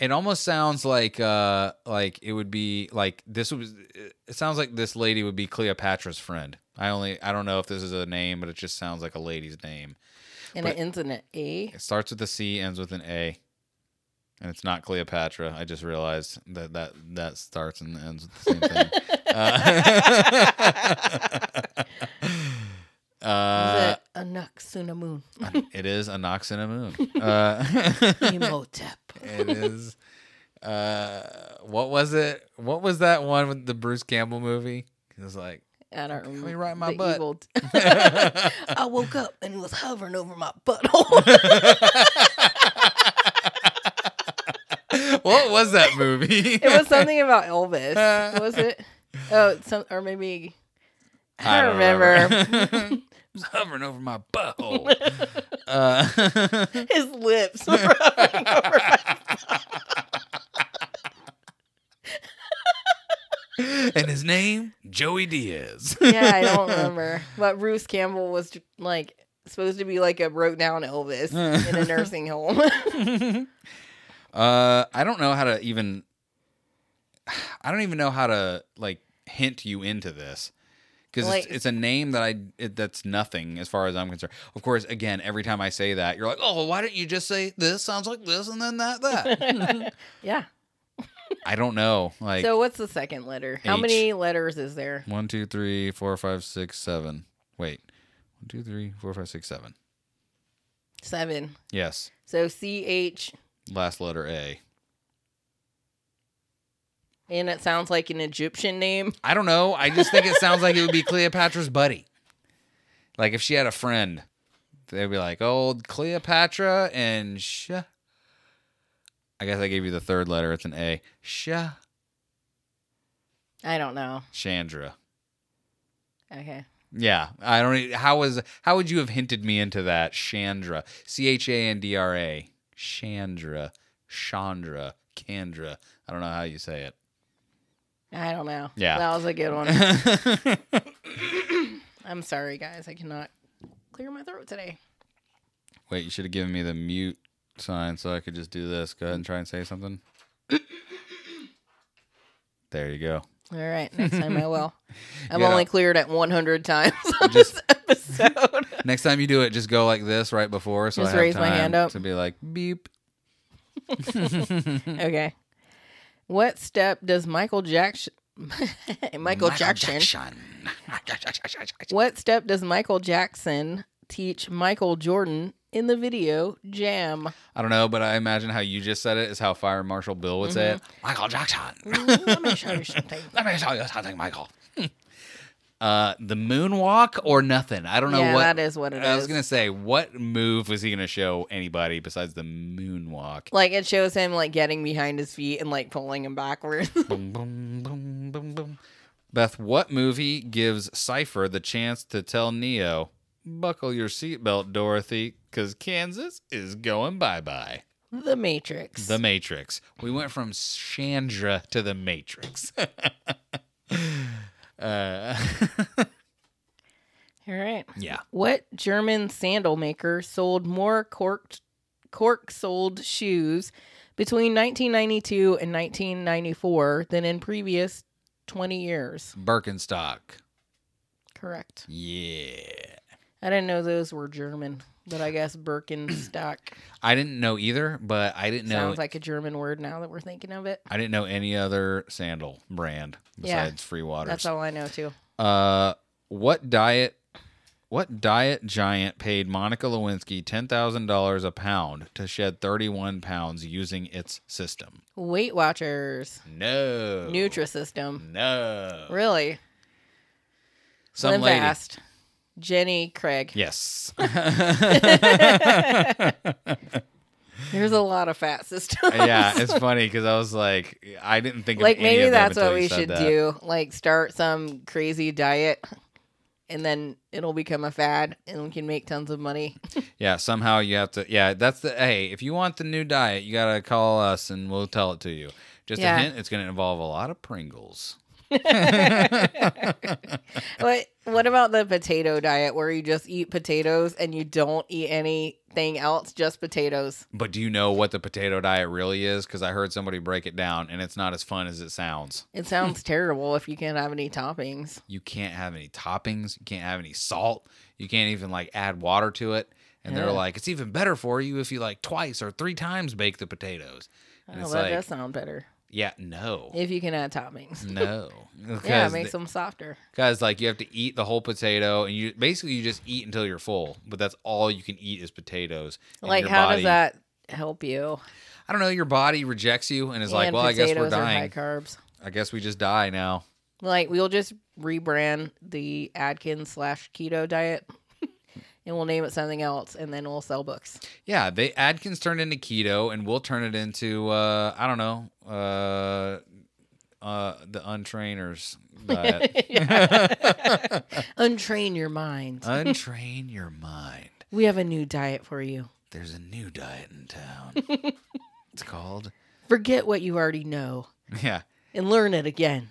It almost sounds like uh like it would be like this was it sounds like this lady would be Cleopatra's friend. I only I don't know if this is a name, but it just sounds like a lady's name. And but- it ends in an A. It starts with a C, ends with an A. And it's not Cleopatra. I just realized that that, that starts and ends with the same thing. uh, Is uh, it a Nuxunamun? it is a Nox moon. Uh, Imhotep. Uh, what was it? What was that one with the Bruce Campbell movie? It was like, I don't remember. me right in my butt. evil- I woke up and it was hovering over my butthole. what was that movie? it was something about Elvis. Was it? Oh, some or maybe I, don't remember. it was hovering over my butthole. uh, His lips were hovering over my and his name Joey Diaz. Yeah, I don't remember. But Bruce Campbell was like supposed to be like a broke down Elvis in a nursing home. Uh, I don't know how to even. I don't even know how to like hint you into this because Like- it's, it's a name that I it, that's nothing as far as I'm concerned. Of course, again, every time I say that, you're like, oh, well, why don't you just say this sounds like this and then that that? yeah. I don't know. Like So what's the second letter? How H. many letters is there? one, two, three, four, five, six, seven. Wait, one, two, three, four, five, six, seven. Seven. Yes, So C H, last letter A. and it sounds like an Egyptian name. I don't know. I just think it sounds like it would be Cleopatra's buddy. Like if she had a friend, they'd be like, "Old Cleopatra and Sh." I guess I gave you the third letter. It's an A. Sh. I don't know. Chandra. Okay. Yeah, I don't. How was? How would you have hinted me into that? Chandra. C H A N D R A. Chandra. Chandra. Chandra. I don't know how you say it. I don't know. Yeah. That was a good one. I'm sorry, guys. I cannot clear my throat today. Wait, you should have given me the mute sign so I could just do this. Go ahead and try and say something. there you go. All right. Next time I will. I've only cleared it 100 times on Just- this episode. Next time you do it, just go like this right before, so Just I have raise my hand up. to be like beep. okay. What step does Michael Jackson Michael, Jackson What step does Michael Jackson teach Michael Jordan in the video Jam? I don't know, but I imagine how you just said it is how Fire Marshal Bill would say it. Mm-hmm. Michael Jackson. Let me show you something. Let me tell you something, Michael. Uh, the moonwalk or nothing. I don't know Yeah, what. that is what it I was is. gonna say, what move was he gonna show anybody besides the moonwalk? Like it shows him like getting behind his feet and like pulling him backwards. boom, boom, boom, boom, boom. Beth, what movie gives Cypher the chance to tell Neo, buckle your seatbelt, Dorothy, because Kansas is going bye bye? the Matrix. The Matrix. We went from Chandra to the Matrix. uh, All right. yeah. What German sandal maker sold more corked cork soled shoes between 1992 and 1994 than in previous 20 years? Birkenstock. Correct. Yeah. I didn't know those were German, but I guess Birkenstock I didn't know either, but I didn't know sounds like a German word now that we're thinking of it. I didn't know any other sandal brand Yeah. besides Freewaters. That's all I know too. Uh, what diet? What diet giant paid Monica Lewinsky ten thousand dollars a pound to shed thirty-one pounds using its system? Weight Watchers, No, Nutrisystem. No, Really? some lady. Fast. Jenny Craig. Yes, There's a lot of fat systems. yeah. It's funny because I was like, I didn't think like maybe that's what we should that. do. Like start some crazy diet and then it'll become a fad and we can make tons of money. Yeah, somehow you have to. Yeah, that's the. Hey, if you want the new diet, you gotta call us and we'll tell it to you. Just Yeah. a hint: it's gonna involve a lot of Pringles. what what about the potato diet where you just eat potatoes and you don't eat anything else, just potatoes? But do you know what the potato diet really is? Because I heard somebody break it down, and it's not as fun as it sounds. It sounds terrible if you can't have any toppings. You can't have any toppings. You can't have any salt. You can't even like add water to it. And they're like, it's even better for you if you like twice or three times bake the potatoes. And Oh, that like, does sound better. Yeah, no, If you can add toppings. no. Yeah, it makes the- them softer. Guys, like you have to eat the whole potato, and you basically you just eat until you're full. But that's all you can eat is potatoes. Like how body- does that help you? I don't know. Your body rejects you and is like, well, I guess we're are high dying. carbs. I guess we just die now. Like we'll just rebrand the Atkins slash keto diet, and we'll name it something else, and then we'll sell books. Yeah, they Atkins turned into keto, and we'll turn it into uh, I don't know, uh, uh, the untrainers diet. Untrain your mind. Untrain your mind. we have a new diet for you. There's a new diet in town. it's called Forget what you already know yeah. and learn it again.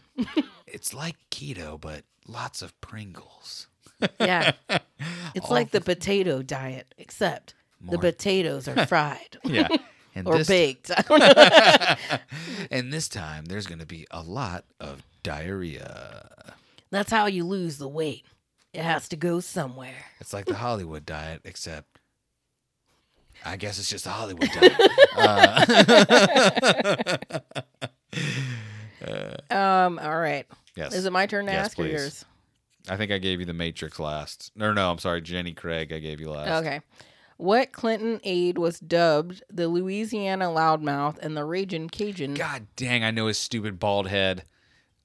It's like keto, but lots of Pringles. Yeah. It's like the potato diet, except the potatoes are fried Yeah. And or this, baked. And this time there's going to be a lot of diarrhea. That's how you lose the weight. It has to go somewhere. It's like the Hollywood diet, except I guess it's just a Hollywood diet. Um, all right. yes. Is it my turn to Yes, ask or yours? I think I gave you the Matrix last. No, no, I'm sorry, Jenny Craig. I gave you last. Okay. What Clinton aide was dubbed the Louisiana loudmouth and the Raging Cajun? God dang, I know his stupid bald head.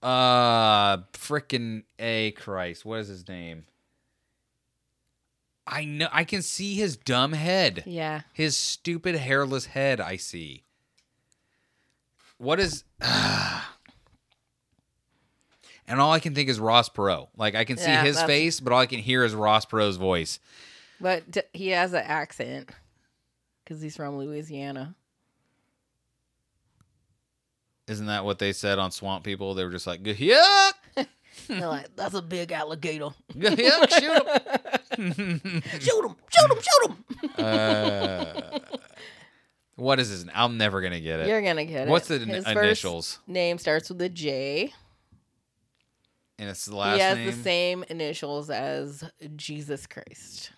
Uh, frickin' a Christ. What is his name? I know. I can see his dumb head. Yeah. His stupid hairless head. I see. What is? and all I can think is Ross Perot. Like I can see Yeah, his that's- face, but all I can hear is Ross Perot's voice. But d- he has an accent because he's from Louisiana. Isn't that what they said on Swamp People? They were just like, "Yuck, They're like, that's a big alligator. yuck, shoot 'em." Shoot him! Shoot him! Shoot him! Uh, what is his? I'm never gonna get it. You're gonna get it. What's the His n- first initials? Name starts with a J. And it's the last he has name. the same initials as Jesus Christ.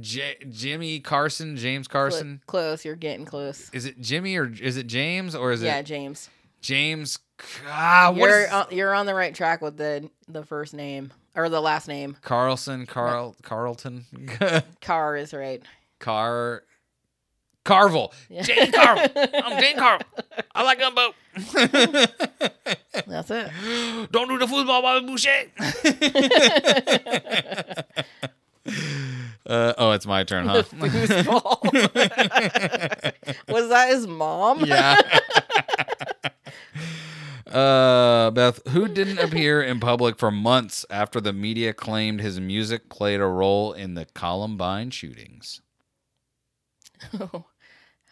J- Jimmy Carson, James Cl- Carson. close. You're getting close. Is it Jimmy or is it James or is yeah, it Yeah, James. James? Ah, what You're is on, you're on the right track with the the first name or the last name. Carlson? Carl Carlton? Car is right. Car Carville. Jane Carville. I'm Jane Carville. I like gumbo. That's it. Don't do the football while Boucher. uh, oh, it's my turn, huh? Was that his mom? yeah. Uh, Beth, who didn't appear in public for months after the media claimed his music played a role in the Columbine shootings?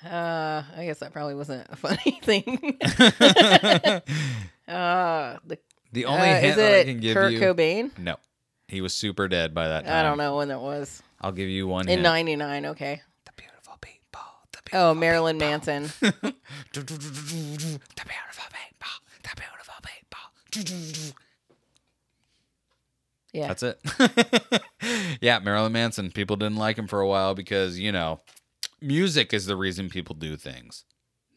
Uh, I guess that probably wasn't a funny thing. uh, the, The only uh, hint is that I can give Kurt you. Cobain? No, he was super dead by that time. I don't know when it was. I'll give you one In hint. '99. Okay. The beautiful people. The Oh, Marilyn Manson. The beautiful people. The beautiful people. Yeah. That's it. yeah, Marilyn Manson. People didn't like him for a while because, you know, music is the reason people do things.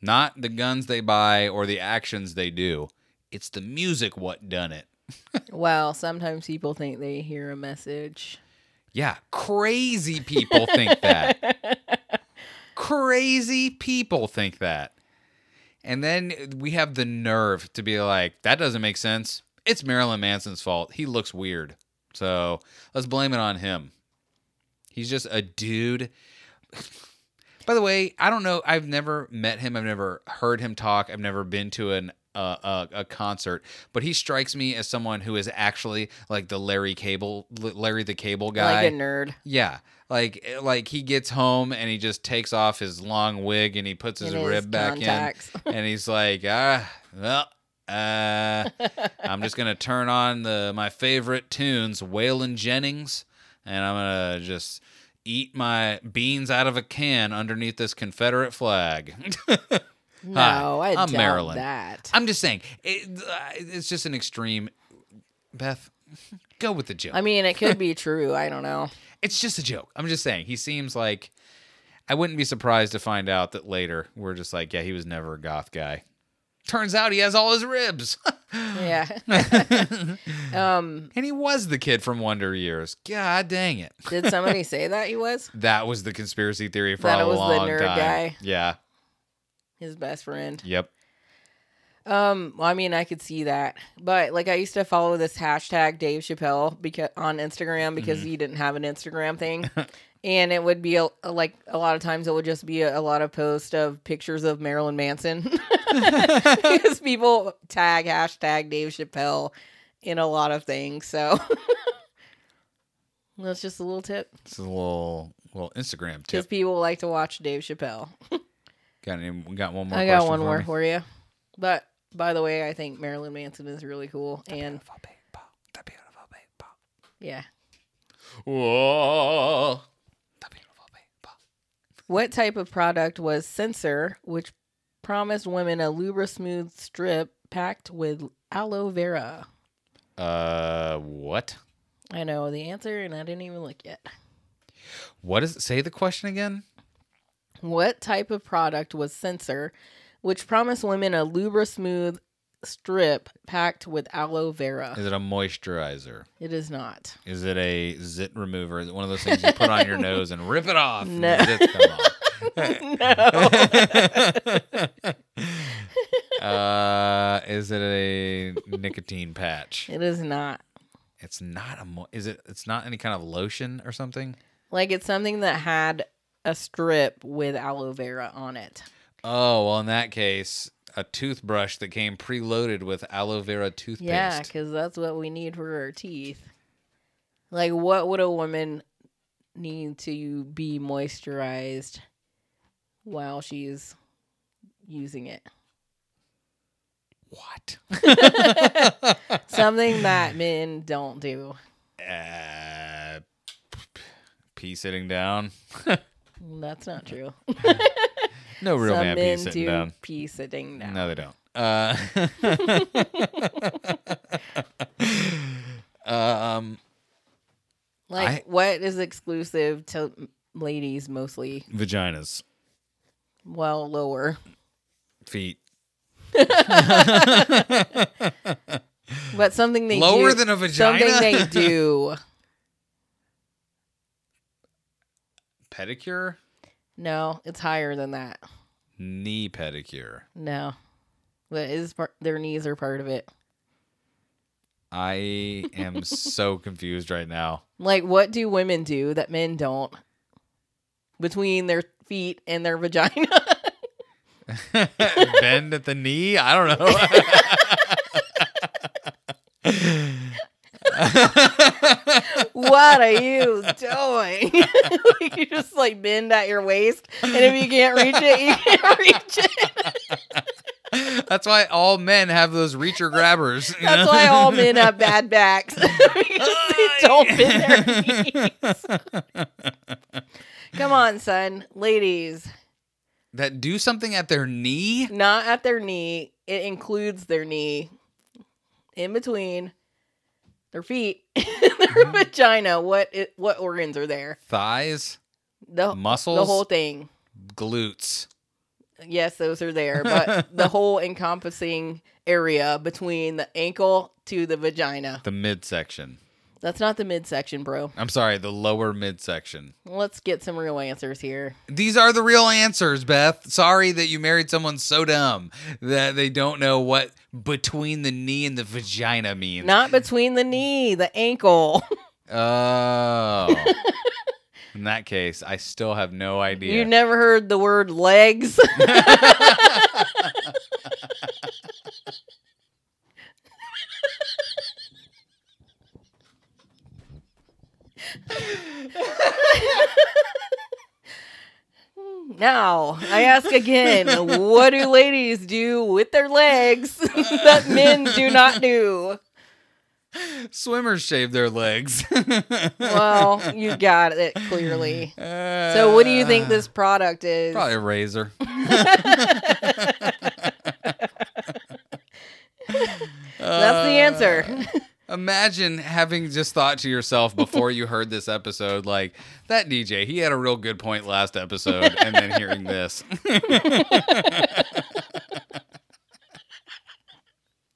Not the guns they buy or the actions they do. It's the music what done it. Well, sometimes people think they hear a message. Yeah, crazy people think that. crazy people think that. And then we have the nerve to be like, that doesn't make sense. It's Marilyn Manson's fault. He looks weird. So let's blame it on him. He's just a dude. By the way, I don't know. I've never met him. I've never heard him talk. I've never been to an uh, a, a concert, but he strikes me as someone who is actually like the Larry Cable, Larry the Cable guy. Like a nerd. Yeah. Like like he gets home and he just takes off his long wig and he puts his his rib back contacts. in and he's like, ah, well, uh, I'm just gonna turn on the my favorite tunes, Waylon Jennings, and I'm gonna just eat my beans out of a can underneath this Confederate flag. No, I I'm doubt Marilyn. that. I'm just saying, it, uh, it's just an extreme. Beth, go with the joke. I mean, it could be true. I don't know. It's just a joke. I'm just saying. He seems like I wouldn't be surprised to find out that later we're just like, yeah, he was never a goth guy. Turns out he has all his ribs. Yeah. um, and he was the kid from Wonder Years. God dang it. did somebody say that he was That was the conspiracy theory for That a was the long nerd time. guy? Yeah. his best friend? Yep. Um, well, I mean, I could see that, but like, I used to follow this hashtag Dave Chappelle because on Instagram because Mm-hmm. he didn't have an Instagram thing, and it would be a, like a lot of times it would just be a, a lot of posts of pictures of Marilyn Manson because people tag hashtag Dave Chappelle in a lot of things. So that's just a little tip It's a little little Instagram because tip. people like to watch Dave Chappelle. Got any, got one more. I got question one for more me? for you, but by the way, I think Marilyn Manson is really cool and. Beautiful people. The beautiful people. Yeah. Whoa. The beautiful people. What type of product was Sensor, which promised women a Lubra Smooth strip packed with aloe vera? Uh, what? I know the answer, and I didn't even look yet. What is? It? Say the question again. What type of product was Sensor, which promised women a Lubra Smooth strip packed with aloe vera? Is it a moisturizer? It is not. Is it a zit remover? Is it one of those things you put on your nose and rip it off? No. the zits come off? uh, is it a nicotine patch? It is not. It's not a. Mo- is it? It's not any kind of lotion or something. Like it's something that had a strip with aloe vera on it. Oh well, in that case, a toothbrush that came preloaded with aloe vera toothpaste. Yeah, because that's what we need for our teeth. Like, what would a woman need to be moisturized while she's using it? What? Something that men don't do. Uh, pee sitting down. That's not true. No real Some man pee sitting do down. pee sitting down. No, they don't. Uh, um, like, I- what is exclusive to ladies mostly? vaginas, Well, lower. feet, But something they Lower do, than a vagina? Something they do. Pedicure, No, it's higher than that. knee pedicure. No, but it is part. Their knees are part of it. I am so confused right now. Like, what do women do that men don't? Between their feet and their vagina. Bend at the knee? I don't know. What are you doing? like, you just like bend at your waist, and if you can't reach it, you can't reach it. That's why all men have those reacher grabbers. you That's know? why all men have bad backs because they don't bend their knees. Come on, son, ladies. that do something at their knee. Not at their knee. It includes their knee in between their feet their mm-hmm. vagina. What it, what organs are there? Thighs, The Muscles? The whole thing. glutes. Yes, those are there, but the whole encompassing area between the ankle to the vagina. The midsection. That's not the midsection, bro. I'm sorry, the lower midsection. Let's get some real answers here. These are the real answers, Beth. Sorry that you married someone so dumb that they don't know what between the knee and the vagina means. Not between the knee, the ankle. Oh. In that case, I still have no idea. You never heard the word legs? Now, I ask again, what do ladies do with their legs that men do not do? Swimmers shave their legs. Well, you got it clearly. So, what do you think uh, this product is? Probably a razor. That's the answer. Uh, Imagine having just thought to yourself before you heard this episode, like, that DJ, he had a real good point last episode, and then hearing this.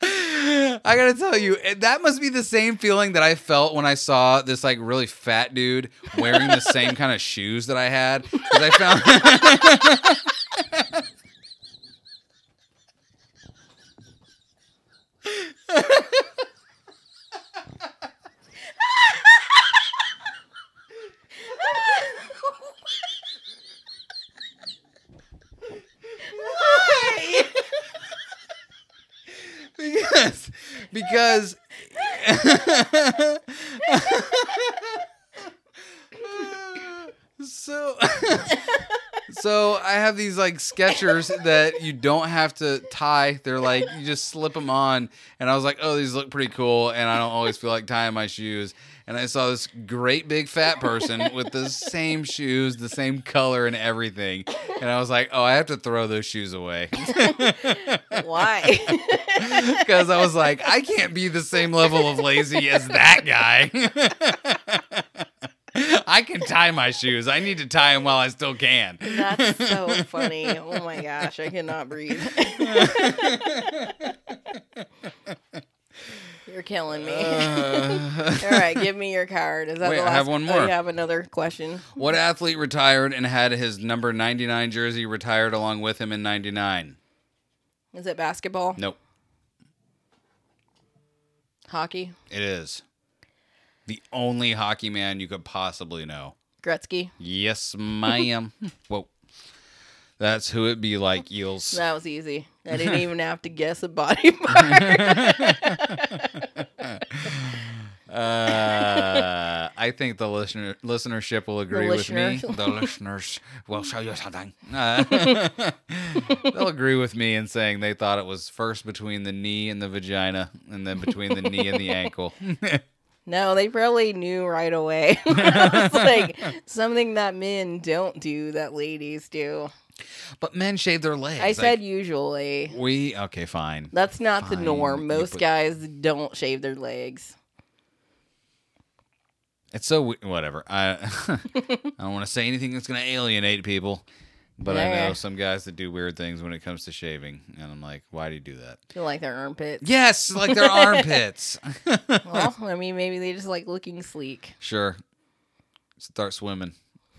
I gotta tell you, eh, that must be the same feeling that I felt when I saw this like really fat dude wearing the same kind of shoes that I had. Because I found because because so So I have these like Skechers that you don't have to tie. They're like you just slip them on, and I was like, oh, these look pretty cool, and I don't always feel like tying my shoes. And I saw this great big fat person with the same shoes, the same color, and everything. And I was like, oh, I have to throw those shoes away Why? because I was like, I can't be the same level of lazy as that guy. I can tie my shoes. I need to tie them while I still can. That's so funny. Oh my gosh, I cannot breathe. You're killing me. Uh. All right, give me your card. Is that Wait, the last I have one Oh, more. you have another question. What athlete retired and had his number 99 jersey retired along with him in 99? Is it basketball? Nope, Hockey? it is. The only hockey man you could possibly know. Gretzky? Yes, ma'am. Whoa. That's who it be like, Eels. That was easy. I didn't even have to guess a body part. Uh, I think the listener listenership will agree with me. The listeners will show you something. Uh, they'll agree with me in saying they thought it was first between the knee and the vagina, and then between the knee and the ankle. No, they probably knew right away. it's like something that men don't do that ladies do. But men shave their legs. I Like, said usually. we. Okay, fine. That's not the norm. Most put- guys don't shave their legs. It's so whatever. I I don't want to say anything that's going to alienate people, but I know some guys that do weird things when it comes to shaving, and I'm like, why do you do that? Feel like their armpits. Yes, like their armpits. Well, I mean, maybe they just like looking sleek. Sure. Start swimming.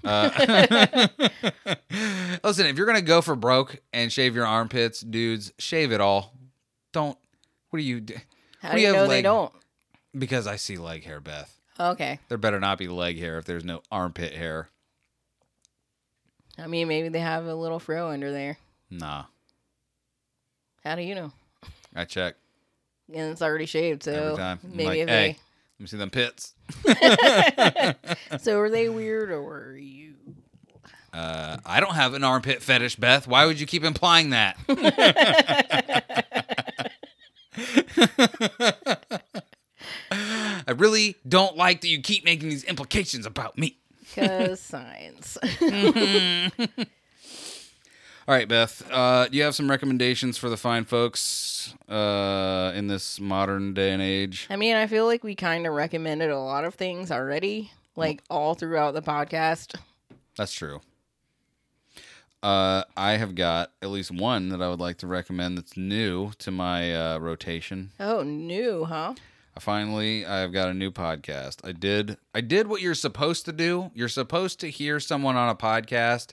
Uh, listen, if you're gonna go for broke and shave your armpits, dudes, shave it all. Don't. What do you do? How do you know they don't? Because I see leg hair, Beth. Okay. There better not be leg hair if there's no armpit hair. I mean, maybe they have a little fro under there. Nah, How do you know? I check And it's already shaved, so every time. I'm maybe like, if hey, let me see them pits. So are they weird or are you? Uh, I don't have an armpit fetish, Beth. Why would you keep implying that? I really don't like that you keep making these implications about me. Because science. All right, Beth. Uh, do you have some recommendations for the fine folks uh, in this modern day and age? I mean, I feel like we kind of recommended a lot of things already, like all throughout the podcast. That's true. Uh, I have got at least one that I would like to recommend that's new to my uh, rotation. Oh, new, huh? I Finally, I've got a new podcast. I did I did what you're supposed to do. You're supposed to hear someone on a podcast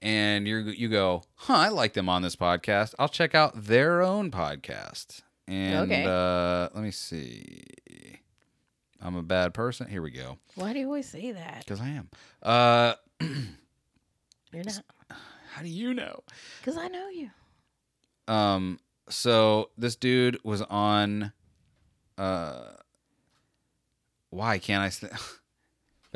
and you you go, "Huh, I like them on this podcast. I'll check out their own podcast." And Okay. uh let me see. I'm a bad person. Here we go. Why do you always say that? Cuz I am. Uh You're not. how do you know? Because I know you. Um, so this dude was on. Uh, why can't I? St-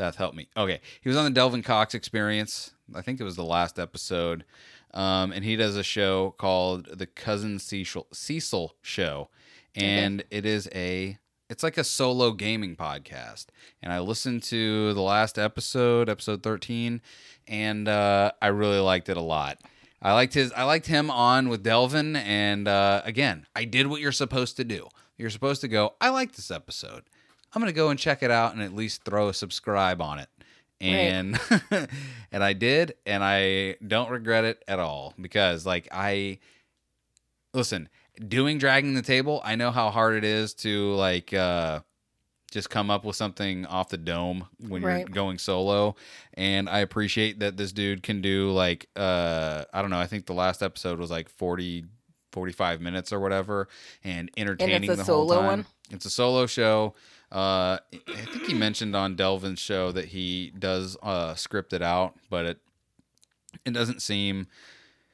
Beth, help me. Okay, he was on the Delvin Cox Experience. I think it was the last episode. Um, and he does a show called the CuzNCiseal, Cecil Show, and it is a it's like a solo gaming podcast. And I listened to the last episode, episode thirteen, and uh, I really liked it a lot. I liked his. I liked him on with Delvin, and uh, again, I did what you're supposed to do. You're supposed to go. I like this episode. I'm gonna go and check it out and at least throw a subscribe on it. And and I did, and I don't regret it at all because like I listen, doing dragging the table, I know how hard it is to like uh just come up with something off the dome when you're going solo. And i appreciate that this dude can do like uh i don't know i think the last episode was like 40 45 minutes or whatever and entertaining a the whole solo time. one? it's a solo show uh i think he mentioned on delvin's show that he does uh script it out but it it doesn't seem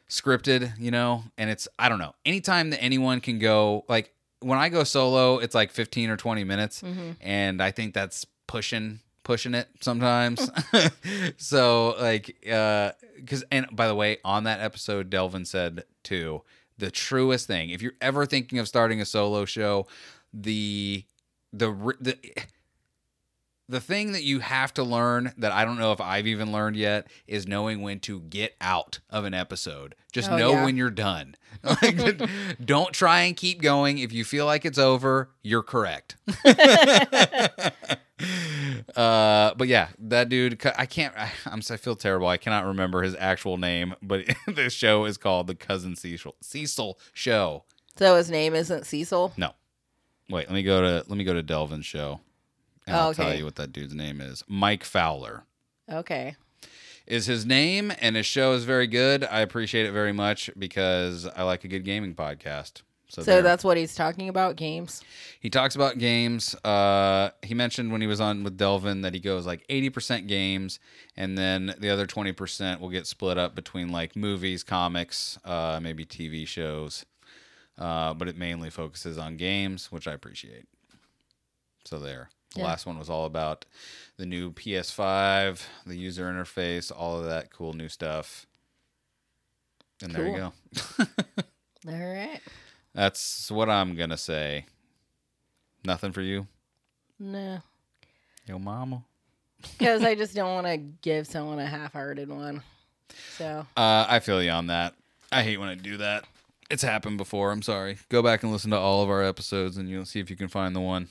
scripted, you know, and it's I don't know. Anytime that anyone can go like when I go solo, it's like 15 or 20 minutes Mm-hmm. and I think that's pushing pushing it sometimes. so like uh cuz and by the way, on that episode Delvin said too, the truest thing, if you're ever thinking of starting a solo show, the the the the thing that you have to learn that I don't know if I've even learned yet is knowing when to get out of an episode. Just Oh, know yeah. when you're done. Like, don't try and keep going. If you feel like it's over, you're correct. uh, but yeah, that dude. I can't. I, I'm. I feel terrible. I cannot remember his actual name, but this show is called the CuzNCiseal Cecil Show. So his name isn't Cecil. No, wait. Let me go to. Let me go to Delvin's show, and I'll tell you what that dude's name is. Mike Fowler Okay. is his name, and his show is very good. I appreciate it very much because I like a good gaming podcast. So, So that's what he's talking about games. he talks about games. Uh, he mentioned when he was on with Delvin that he goes like eighty percent games, and then the other twenty percent will get split up between like movies, comics, uh, maybe TV shows. Uh, but it mainly focuses on games, which I appreciate. So there. The Yeah. last one was all about the new PS5, the user interface, all of that cool new stuff. And there you go. All right. That's what I'm gonna say. Nothing for you, No. yo mama. Because I just don't want to give someone a half hearted one. So, Uh, I feel you on that. I hate when I do that. It's happened before. I'm sorry. Go back and listen to all of our episodes, and you'll see if you can find the one.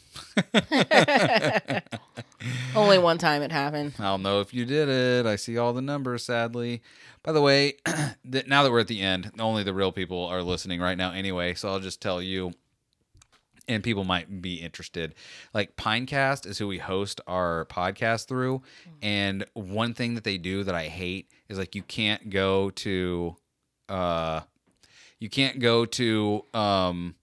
only one time it happened. I'll know if you did it. I see all the numbers, sadly. By the way, now that we're at the end, only the real people are listening right now anyway. So I'll just tell you, and people might be interested. Like Pinecast is who we host our podcast through. And one thing that they do that I hate is like you can't go to, uh, you can't go to, um,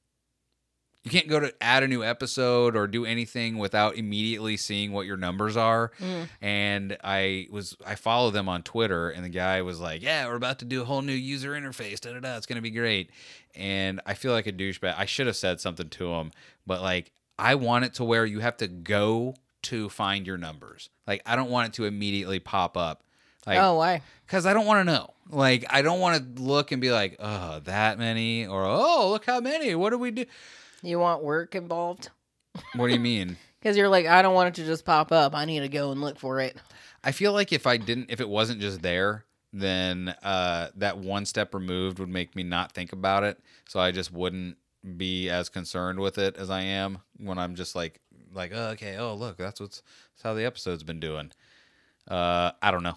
you can't go to add a new episode or do anything without immediately seeing what your numbers are. And I was I follow them on Twitter, and the guy was like, "Yeah, we're about to do a whole new user interface. Da da da. It's gonna be great." And I feel like a douchebag. I should have said something to him, but like I want it to where you have to go to find your numbers. Like I don't want it to immediately pop up. Like, oh, why? because I don't want to know. Like, I don't want to look and be like, oh, that many, or oh, look how many. What do we do? You want work involved? What do you mean? Because you're like, I don't want it to just pop up. I need to go and look for it. I feel like if I didn't, if it wasn't just there, then uh, that one step removed would make me not think about it. So I just wouldn't be as concerned with it as I am when I'm just like, like, oh, okay, oh, look, that's what's that's how the episode's been doing. Uh, I don't know.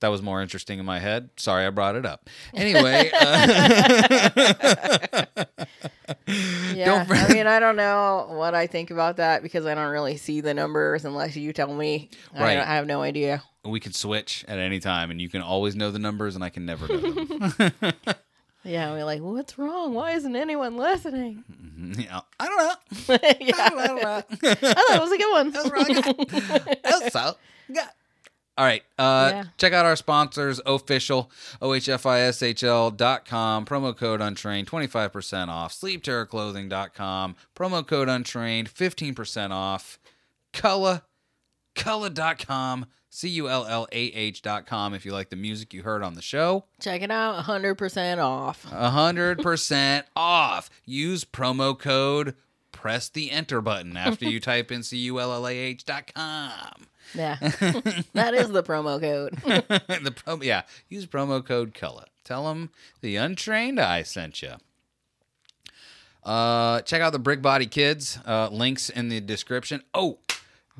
That was more interesting in my head. Sorry, I brought it up. Anyway, uh, Yeah. I mean, I don't know what I think about that because I don't really see the numbers unless you tell me. I, Right. don't- I have no idea. we can switch at any time, and you can always know the numbers, and I can never know them. Yeah, we're like, what's wrong? Why isn't anyone listening? yeah, I don't know. yeah. I don't know. I thought it was a good one. That's what I got. That's so good. All right. Uh, Yeah. Check out our sponsors, ohfishl, ohfishl.com, promo code untrained, 25% off, sleepterrorclothing.com, promo code untrained, 15% off, Cullah, Cullah.com, C U L L A H.com if you like the music you heard on the show. Check it out. 100% off. 100% off. Use promo code, press the enter button after you type in C U L L A H.com. Yeah. that is the promo code. the promo, yeah, use promo code Cullah. Tell them the untrained eye sent you. Uh, check out the Brick Body Kids. Uh, links in the description. Oh,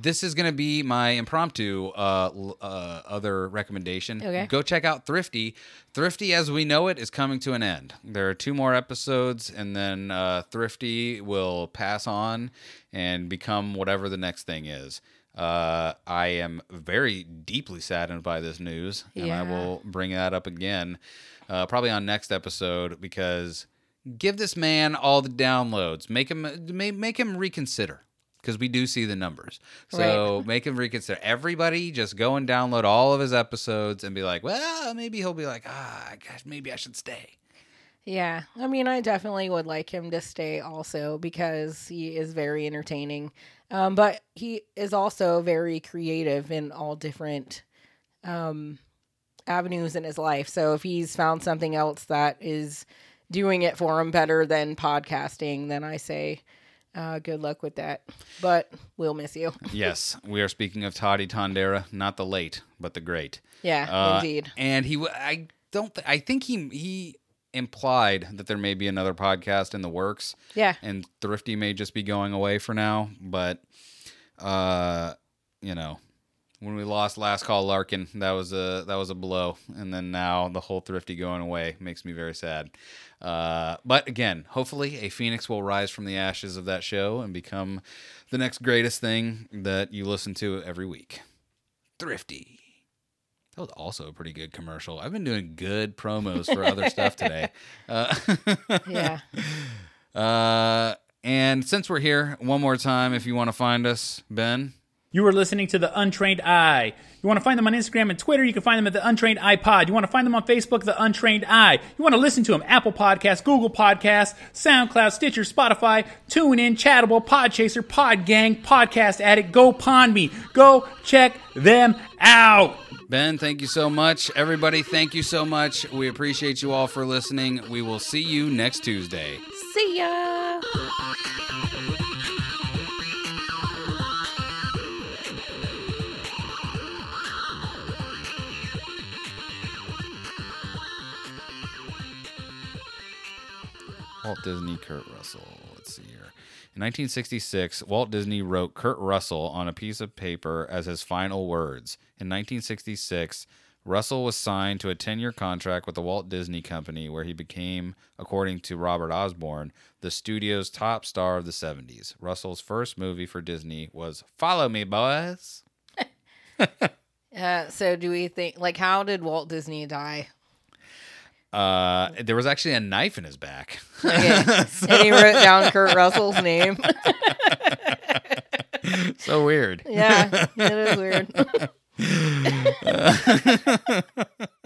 this is gonna be my impromptu uh, uh, other recommendation. Okay. Go check out Thrifty. Thrifty, as we know it, is coming to an end. There are two more episodes, and then uh, Thrifty will pass on and become whatever the next thing is. Uh, I am very deeply saddened by this news, and I will bring that up again, uh, probably on next episode because give this man all the downloads, make him ma- make him reconsider because we do see the numbers. So make him reconsider. Everybody just go and download all of his episodes and be like, well, maybe he'll be like, ah, gosh, maybe I should stay. Yeah, I mean, I definitely would like him to stay also because he is very entertaining. Um, but he is also very creative in all different um, avenues in his life. So if he's found something else that is doing it for him better than podcasting, then I say uh, good luck with that. But we'll miss you. yes, we are speaking of Toddy Tondera, not the late, but the great. Yeah, Uh, indeed. And he, I don't, th- I think he he implied that there may be another podcast in the works, Yeah. and Thrifty may just be going away for now. But, uh, you know, when we lost last call Larkin, that was a that was a blow, and then now the whole Thrifty going away makes me very sad. Uh, but again, hopefully a phoenix will rise from the ashes of that show and become the next greatest thing that you listen to every week. Thrifty. That was also a pretty good commercial. I've been doing good promos for other stuff today. Uh, Yeah. uh, and since we're here, one more time, if you want to find us, Ben. You are listening to The Untrained Eye. You want to find them on Instagram and Twitter, you can find them at The Untrained EyePod. You want to find them on Facebook, The Untrained Eye. You want to listen to them, Apple Podcasts, Google Podcasts, SoundCloud, Stitcher, Spotify, TuneIn, Chartable, Podchaser, Podgang, Podcast Addict, Go Pond Me. Go check them out. Ben, thank you so much. Everybody, thank you so much. We appreciate you all for listening. We will see you next Tuesday. See ya. Walt Disney, Kurt Russell. Let's see here. In 1966, Walt Disney wrote Kurt Russell on a piece of paper as his final words. In 1966, Russell was signed to a 10 year contract with the Walt Disney Company, where he became, according to Robert Osborne, the studio's top star of the 70s. Russell's first movie for Disney was Follow Me, Boys. Uh, so do we think like how did Walt Disney die? Uh, there was actually a knife in his back. Okay. and he wrote down Kurt Russell's name. so weird. yeah, it is weird.